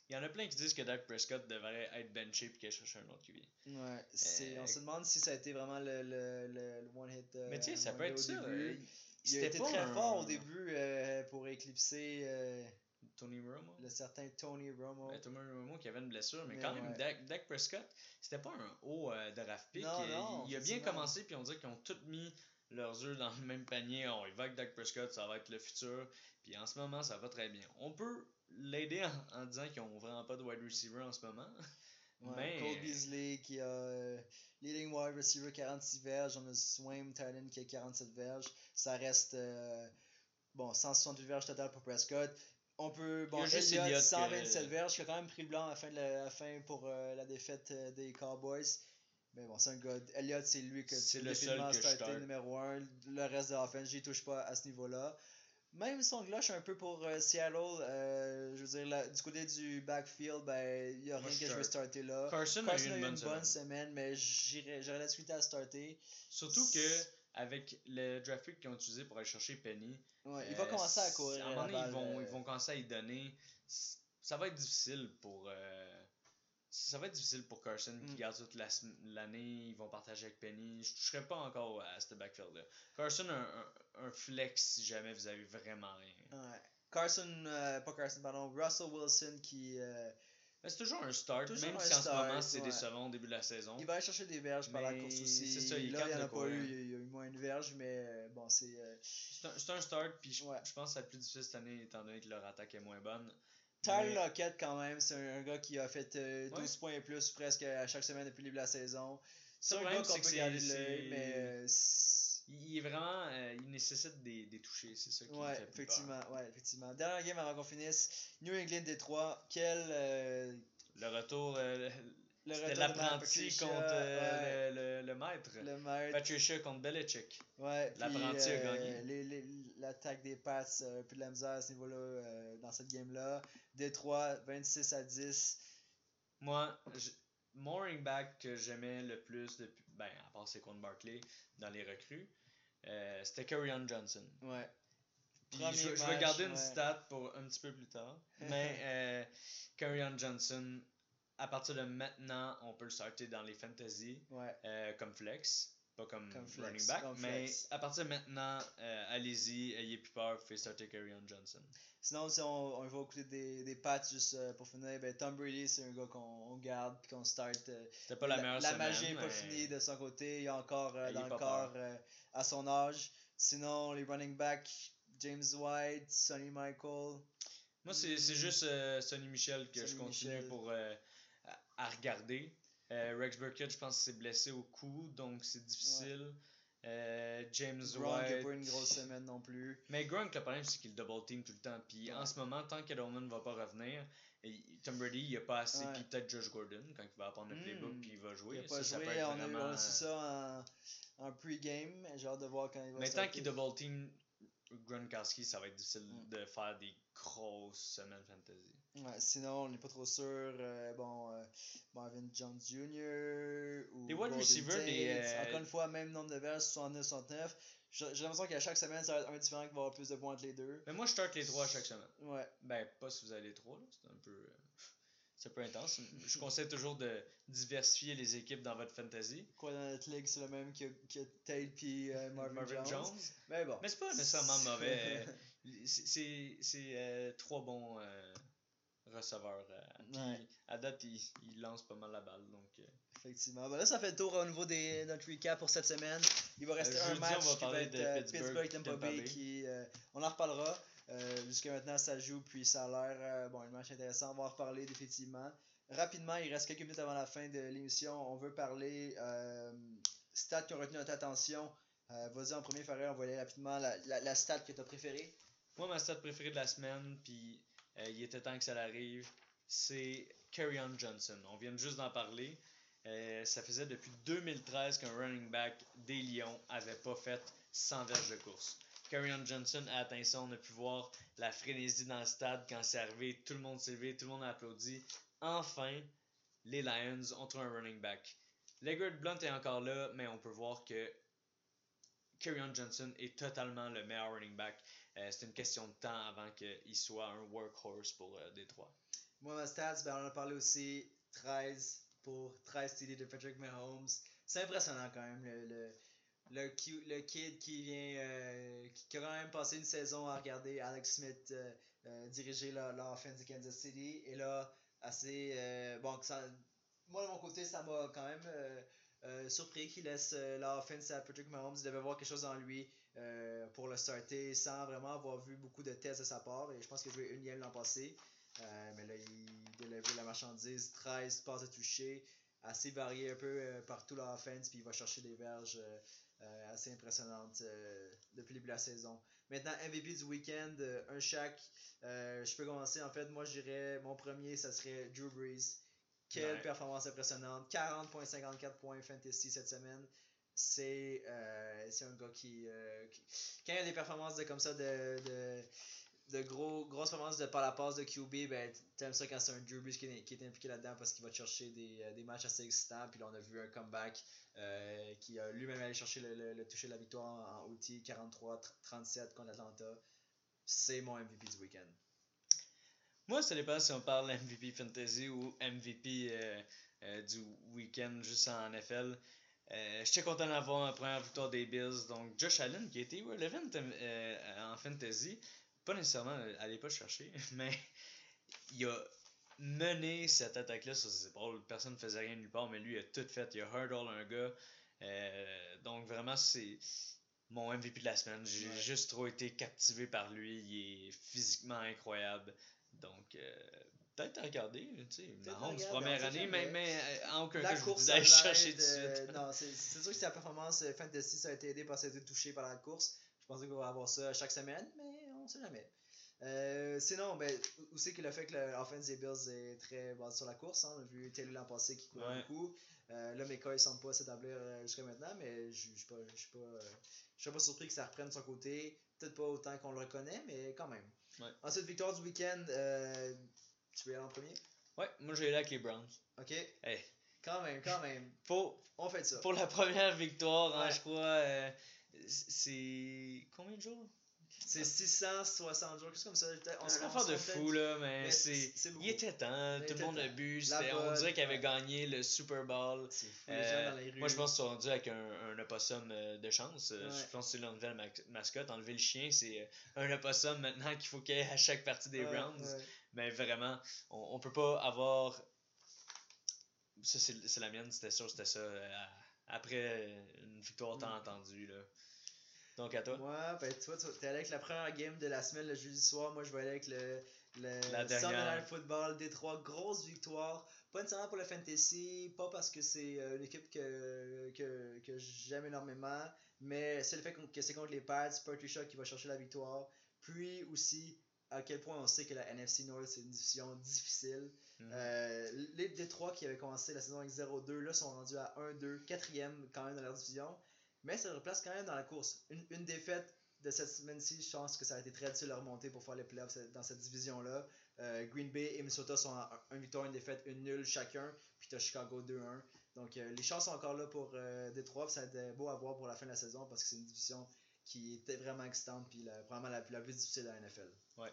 Il y en a plein qui disent que Dak Prescott devrait être benché et qu'il cherche un autre QB. Ouais, c'est- Euh, on se demande si ça a été vraiment le, le, le, le one-hit. euh, Mais tu sais, ça peut être ça. euh, Il a été très un- fort au début euh, pour éclipser Tony Romo? le certain Tony Romo. Ben, Tony Romo qui avait une blessure, mais, Mais quand même, ouais. Dak, Dak Prescott, c'était pas un haut euh, draft pick. Non, non, il, il a bien commencé, puis on dirait qu'ils ont tous mis leurs œufs dans le même panier. On avec Dak Prescott, ça va être le futur. Puis en ce moment, ça va très bien. On peut l'aider en, en disant qu'ils ont vraiment pas de wide receiver en ce moment. Ouais, mais Cole Beasley qui a euh, leading wide receiver 46 verges. On a Swaim Tylen qui a 47 verges. Ça reste euh, bon 168 verges total pour Prescott. On peut bon juste Elliott, Elliott que- 127 verges qui a quand même pris le blanc à la fin, de la, à la fin pour euh, la défaite des Cowboys. Mais bon, c'est un gars. Elliott, c'est lui que C'est tu le seul que je numéro 1. Le reste de l'offense, j'y touche pas à ce niveau-là. Même son gloche un peu pour euh, Seattle, euh, je veux dire, là, du côté du backfield, ben, il n'y a Moi, rien je que je vais start. starter là. Carson, Carson a eu une bonne semaine. mais j'irais- j'aurais la suite à starter. Surtout que avec le draft pick qu'ils ont utilisé pour aller chercher Penny, Ouais, il va euh, commencer à courir. À un moment donné, ils vont, ils vont commencer à y donner. Ça va être difficile pour. Ça va être difficile pour Carson qui Mm. garde toute l'année. Ils vont partager avec Penny. Je ne toucherai pas encore à ce backfield-là. Carson, un, un, un flex si jamais vous avez vraiment rien. Ouais. Carson, euh, pas Carson, pardon, Russell Wilson qui. euh, Mais c'est toujours un start, Toujours même un si en ce moment c'est ouais. décevant au début de la saison. il va aller chercher des verges par la course aussi. c'est ça, il là, il n'y en a pas eu, il y a- eu moins une verge, mais euh, bon, c'est. euh, C'est un, un start, puis je, Ouais. je pense que ça va être plus difficile cette année étant donné que leur attaque est moins bonne. Tyler Lockett, quand même, c'est un, un gars qui a fait euh, 12 Ouais. points et plus presque à chaque semaine depuis le début de la saison. C'est un gars qu'on peut garder l'œil, mais. euh, Il est vraiment. euh, il nécessite des, des touchés, c'est ça qui Ouais, fait plus peur. effectivement, ouais, effectivement. Dernière game avant qu'on finisse. New England Détroit. Quel. euh, Le retour, euh, c'était l'apprenti contre euh, ouais, le, le, le maître. le maître. Patricia contre Belichick. Ouais, l'apprenti a euh, gagné. les- L'attaque des Pats, euh, plus de la misère à ce niveau-là euh, dans cette game-là. Détroit, 26 à 10. Moi, mon running back que j'aimais le plus, depuis, ben, à part c'est contre Barkley, dans les recrues, euh, c'était Kerryon Johnson. Ouais. Puis je, je vais garder une stat pour un petit peu plus tard. Mais [laughs] euh, Kerryon Johnson, à partir de maintenant, on peut le starter dans les fantasy Ouais. euh, comme flex. Pas comme, Comme flex, running back, comme mais flex. à partir de maintenant, euh, allez-y, ayez plus peur, faites starter Kerryon Johnson. Sinon, si on, on va côté des, des Pats, juste euh, pour finir, ben, Tom Brady, c'est un gars qu'on on garde puis qu'on start. C'était pas la, meilleure La semaine. magie n'est pas finie de son côté. Il est encore dans le corps à son âge. Sinon, les running backs, James White, Sonny Michael. Moi, c'est c'est juste Sonny Michel que je continue Michel. pour à, regarder. Euh, Rex Burkett, je pense c'est blessé au cou, donc c'est difficile. Euh, James Gronk n'a White. pas une grosse semaine non plus. Mais Gronk, le problème, c'est qu'il double team tout le temps. Puis en Ouais. ce moment, tant qu'Edelman ne va pas revenir, et Tom Brady, il a pas assez. Ouais. Puis peut-être Josh Gordon, quand il va apprendre le Mm. playbook, puis il va jouer. Il n'a pas ça, ça joué. peut être on, a, vraiment, a euh, ça en, en pre-game. J'ai hâte de voir quand il va Mais tant qu'il double team Gronkowski, ça va être difficile Mm. de faire des grosses semaines fantasy. Ouais, sinon, on n'est pas trop sûr. euh, bon, euh, Marvin Jones Jr. ou Les wide receivers des, euh, Encore une fois, même nombre de verges, 69-69. J'ai j'ai l'impression qu'à chaque semaine, ça va être un différent qui va avoir plus de points entre les deux. Mais moi, je start les trois chaque semaine. Ouais. Ben, pas si vous avez les trois, là. C'est un peu. euh, [laughs] c'est peu intense. Je conseille toujours de diversifier les équipes dans votre fantasy. Quoi, dans notre ligue, c'est le même que, que Tate puis [laughs] Marvin, Jones. Mais bon. Mais c'est pas nécessairement mauvais. [laughs] c'est c'est trois bons receveur. Euh, à date, il, il, lance pas mal la balle. Donc, euh. Effectivement. Ben là, ça fait le tour au niveau de notre recap pour cette semaine. Il va rester euh, un match on va qui va être Pittsburgh, Tampa Bay. Qui, on en reparlera. Jusqu'à maintenant, ça joue, puis ça a l'air bon, un match intéressant. On va en reparler définitivement. Rapidement, il reste quelques minutes avant la fin de l'émission. On veut parler stats qui ont retenu notre attention. Vas-y en premier, Farrell, on va aller rapidement la, la, la stat que tu as préférée. Moi, ma stat préférée de la semaine, puis euh, il était temps que ça arrive. C'est on Johnson. On vient juste d'en parler. Euh, ça faisait depuis 2013 qu'un running back des Lions avait pas fait 100 verges de course. on Johnson a atteint ça. On a pu voir la frénésie dans le stade quand c'est arrivé. Tout le monde s'est levé, tout le monde a applaudi. Enfin, les Lions ont trouvé un running back. Leggard Blunt est encore là, mais on peut voir que on Johnson est totalement le meilleur running back. Euh, c'est une question de temps avant qu'il soit un workhorse pour euh, Détroit. Moi, ma stats, ben, on a parlé aussi 13 pour 13 TD de Patrick Mahomes. C'est impressionnant quand même. Le, le, le, le kid qui vient, euh, qui, a quand même passé une saison à regarder Alex Smith diriger l'offense de Kansas City. Et là, assez. bon, ça, moi, de mon côté, ça m'a quand même. Surpris qu'il laisse l'offense à Patrick Mahomes. Il devait voir quelque chose en lui. Euh, pour le starter sans vraiment avoir vu beaucoup de tests de sa part. Et je pense qu'il a joué une game l'an passé. Euh, mais là, il délivre la marchandise, 13 passes de toucher, assez varié un peu euh, partout l'offense, puis il va chercher des verges assez impressionnantes depuis le début de la saison. Maintenant, MVP du week-end, un chaque. je peux commencer. En fait, moi, je dirais, mon premier, ça serait Drew Brees. Quelle performance impressionnante. 40.54 points fantasy cette semaine c'est euh, un gars qui, euh, Quand il y a des performances de, comme ça, de, de, de gros, grosses performances de par la passe de QB, ben, t'aimes ça quand c'est un Drew Brees qui, est, qui est impliqué là-dedans parce qu'il va te chercher des, euh, des, matchs assez excitants. Puis là, on a vu un comeback euh, qui a lui-même allé chercher le, le, toucher de la victoire en, en OT 43-37 contre Atlanta. C'est mon MVP du week-end. Moi, ça dépend si on parle [laughs] MVP Fantasy ou MVP du week-end juste en NFL. Euh, J'étais content d'avoir la première victoire des Bills. Donc, Josh Allen, qui a été irrelevant euh, en fantasy, pas nécessairement, allez pas chercher, [laughs] mais il a mené cette attaque-là sur ses épaules. Personne ne faisait rien nulle part, mais lui, il a tout fait. Il a hurdle un gars. Euh, donc, vraiment, c'est mon MVP de la semaine. J'ai juste trop été captivé par lui. Il est physiquement incroyable. Donc, euh, peut-être à regarder, tu sais, Mahomes, première année, mais, mais euh, en aucun cas, je vous chercher tout de suite. non, c'est sûr que sa performance euh, fantasy, ça a été aidé par s'être été touché par la course. Je pensais qu'on va avoir ça chaque semaine, mais on sait jamais. Euh, sinon, ben, aussi que le fait que l'offense des Bills est très basé sur la course. Hein. On a vu Taylor l'an passé qui courait beaucoup. Euh, là, Meka, il semble pas s'établir jusqu'à maintenant, mais je ne suis pas, pas, pas surpris que ça reprenne de son côté. Peut-être pas autant qu'on le reconnaît, mais quand même. Ensuite, victoire du week-end. Euh, tu veux y aller en premier? Ouais, moi je vais aller avec les Browns. Ok. Hey. Quand même, quand même. [laughs] Pour, On fait ça. Pour la première victoire, hein, je crois, euh, c'est. Combien de jours? C'est 660 jours, quelque chose comme ça. On se affaire de fou, là, mais, c'est. Il était temps, tout le monde a bu. On dirait qu'il avait gagné le Super Bowl. Fou, euh, dans les rues. Moi, je pense qu'ils sont rendus avec un, un opossum euh, de chance. Euh, je pense que c'est leur nouvelle mascotte. Enlever le chien, c'est un opossum maintenant qu'il faut qu'il y ait à chaque partie des Browns. Mais vraiment, on, on peut pas avoir. Ça, c'est la mienne, c'était sûr, c'était ça. après une victoire tant mm. entendue, là. Donc à toi. Moi, ben toi, tu es allé avec la première game de la semaine le jeudi soir. Moi, je vais aller avec le, le la Sunday Night Football. Des trois grosses victoires. Pas nécessairement pour le fantasy, pas parce que c'est euh, une équipe que, que, que j'aime énormément, mais c'est le fait que c'est contre les Pats, Patricia qui va chercher la victoire. Puis aussi, à quel point on sait que la NFC North c'est une division difficile. Mhm. Euh, les Détroits qui avaient commencé la saison avec 0-2, là sont rendus à 1-2, quatrième quand même dans leur division. Mais ça replace quand même dans la course. Une, une défaite de cette semaine-ci, je pense que ça a été très difficile de remonter pour faire les playoffs dans cette division-là. Euh, Green Bay et Minnesota sont à une victoire, une défaite, une nulle chacun. Puis tu as Chicago 2-1. Donc euh, les chances sont encore là pour euh, Détroit. Ça va être beau à voir pour la fin de la saison parce que c'est une division qui était vraiment excitante. Puis la, probablement la, plus difficile de la NFL. Ouais.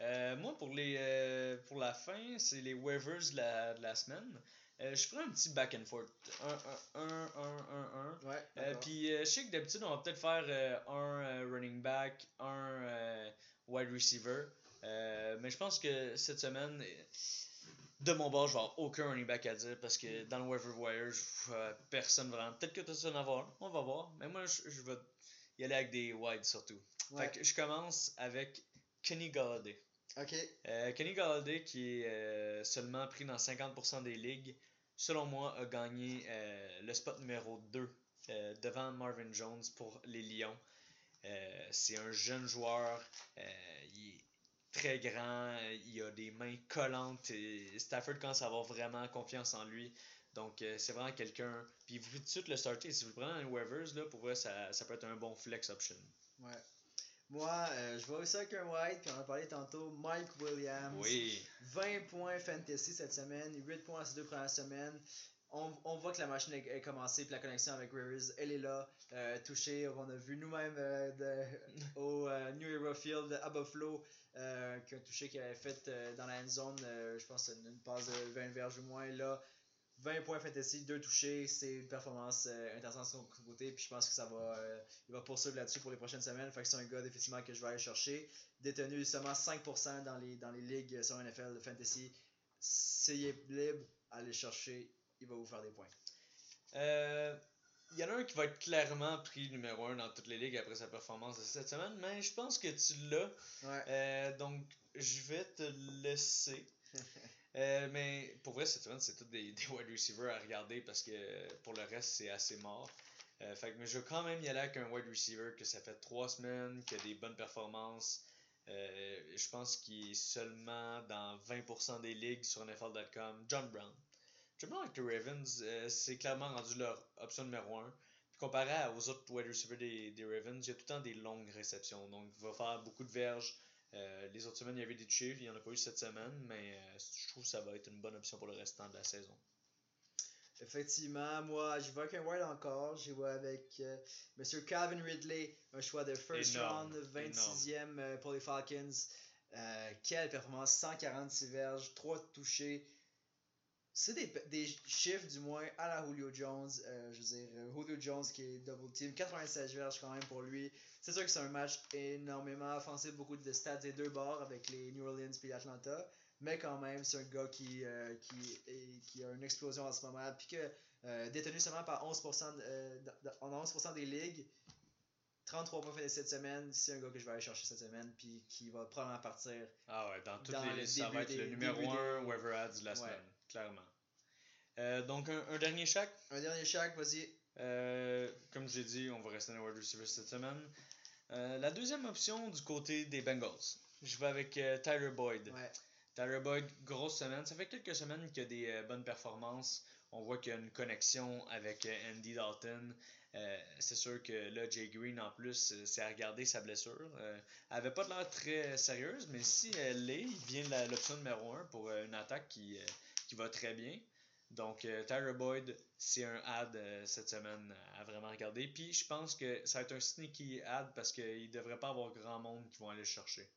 Euh, moi, pour, les, pour la fin, c'est les waivers la, de la semaine. Euh, je ferai un petit back and forth. 1, 1, 1, 1, 1, 1. Ouais. Euh, puis euh, je sais que d'habitude, on va peut-être faire un running back, un wide receiver. Mais je pense que cette semaine, de mon bord, je vais avoir aucun running back à dire parce que dans le waiver wire, je- personne vraiment. Peut-être que tu as en avoir, on va voir. Mais moi, je, je vais y aller avec des wides surtout. Ouais. Fait que je commence avec Kenny Galladay. Ok. Euh, Kenny Galladay, qui est euh, seulement pris dans 50% des ligues, selon moi, a gagné euh, le spot numéro 2 euh, devant Marvin Jones pour les Lions. C'est un jeune joueur, il est très grand, il a des mains collantes et Stafford commence à avoir vraiment confiance en lui. Donc, c'est vraiment quelqu'un. Puis, vous pouvez tout de suite le starter. Si vous le prenez dans les waivers, là, pour vrai, ça, ça peut être un bon flex option. Ouais. Moi, euh, je vais aussi avec un white, puis on en a parlé tantôt, Mike Williams. Oui. 20 points fantasy cette semaine, 8 points ces deux premières semaines. On, on voit que la machine a, a commencé, puis la connexion avec Rivers, elle est là. Euh, touché, on a vu nous-mêmes euh, de- [laughs] au euh, New Hero Field à Buffalo, qu'un touché qu'il avait fait dans la end zone, je pense une, une passe de 20 verges ou moins. Là, 20 points fantasy, 2 touchés, c'est une performance euh, intéressante de son côté, puis je pense que ça va, euh, il va poursuivre là-dessus pour les prochaines semaines. Fait que c'est un gars effectivement que je vais aller chercher. Détenu seulement 5% dans les, dans les ligues sur NFL Fantasy. S'il est libre, allez le chercher, il va vous faire des points. Euh, Il y en a un qui va être clairement pris numéro 1 dans toutes les ligues après sa performance de cette semaine, mais je pense que tu l'as. Ouais. Donc, je vais te laisser. [laughs] Euh, mais pour vrai, cette semaine, c'est tous des, des wide receivers à regarder parce que pour le reste, c'est assez mort. Euh, mais je vais quand même y aller avec un wide receiver que ça fait trois semaines, qui a des bonnes performances. Euh, je pense qu'il est seulement dans 20% des ligues sur NFL.com. John Brown. John Brown avec les Ravens, euh, c'est clairement rendu leur option numéro 1. Puis comparé aux autres wide receivers des, des Ravens, il y a tout le temps des longues réceptions. Donc, il va faire beaucoup de verges. Euh, les autres semaines, il y avait des touchés, il n'y en a pas eu cette semaine, mais euh, je trouve que ça va être une bonne option pour le restant de la saison. Effectivement, moi, je vais avec un wild encore. Je vais avec euh, Monsieur Calvin Ridley, un choix de first Énorme, round, 26e euh, pour les Falcons. Quelle performance, 146 verges, 3 touchés. C'est des, des chiffres, du moins, à la Julio Jones. Euh, je veux dire, euh, Julio Jones qui est double team, 96 verges quand même pour lui. C'est sûr que c'est un match énormément offensif, beaucoup de stats des deux bords avec les New Orleans et l'Atlanta. Mais quand même, c'est un gars qui, euh, qui, est- qui a une explosion en ce moment. Puis que euh, détenu seulement par 11%, de- euh, dans- dans- en 11% des ligues, 33 points faits cette semaine, c'est un gars que je vais aller chercher cette semaine. Puis qui va probablement partir. Ah ouais, dans toutes Dans les le listes, ça va être le numéro début 1 des- waiver ads de la Ouais. Clairement. Euh, donc, un, un dernier chaque. Un dernier chaque, vas-y. Euh, comme j'ai dit, on va rester dans les wide receivers cette semaine. Euh, la deuxième option du côté des Bengals. Je vais avec euh, Tyler Boyd. Ouais. Tyler Boyd, grosse semaine. Ça fait quelques semaines qu'il y a des bonnes performances. On voit qu'il y a une connexion avec Andy Dalton. C'est sûr que là, Jay Green, en plus, c'est à regarder sa blessure. Elle avait pas de l'air très sérieuse, mais si elle l'est, il vient de l'option numéro 1 pour une attaque qui, qui va très bien. Donc, euh, Tyler Boyd, c'est un ad euh, cette semaine à vraiment regarder. Puis, je pense que ça va être un sneaky ad parce qu'il ne devrait pas avoir grand monde qui vont aller le chercher.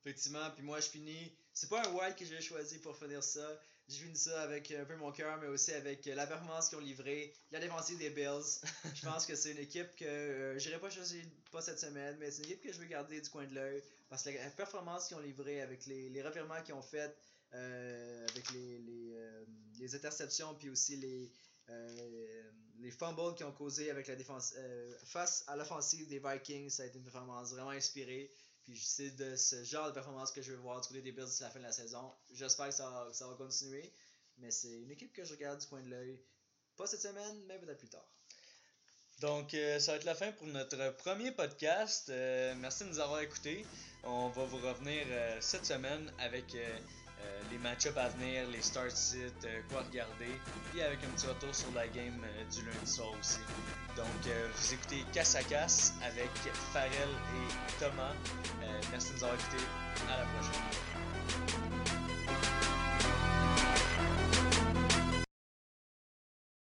Effectivement, puis moi je finis. C'est pas un wild que j'ai choisi pour finir ça. J'ai fini ça avec un peu mon cœur, mais aussi avec la performance qu'ils ont livrée, la défensive des Bills. [laughs] Je pense que c'est une équipe que euh, j'irai pas choisir pas cette semaine, mais c'est une équipe que je veux garder du coin de l'œil. Parce que la performance qu'ils ont livrée avec les, les revirements qu'ils ont fait, euh, avec les, les, euh, les interceptions, puis aussi les, euh, les fumbles qu'ils ont causés avec la défense euh, face à l'offensive des Vikings, ça a été une performance vraiment inspirée. Puis c'est de ce genre de performance que je veux voir du côté des Bills d'ici la fin de la saison. J'espère que ça, ça va continuer. Mais c'est une équipe que je regarde du coin de l'œil. Pas cette semaine, mais peut-être plus tard. Donc, ça va être la fin pour notre premier podcast. Merci de nous avoir écoutés. On va vous revenir cette semaine avec euh, les match-ups à venir, les start sit, euh, quoi regarder, puis avec un petit retour sur la game euh, du lundi soir aussi. Donc, vous écoutez Casse à Casse avec Farrell et Thomas. Merci de nous avoir écoutés. À la prochaine.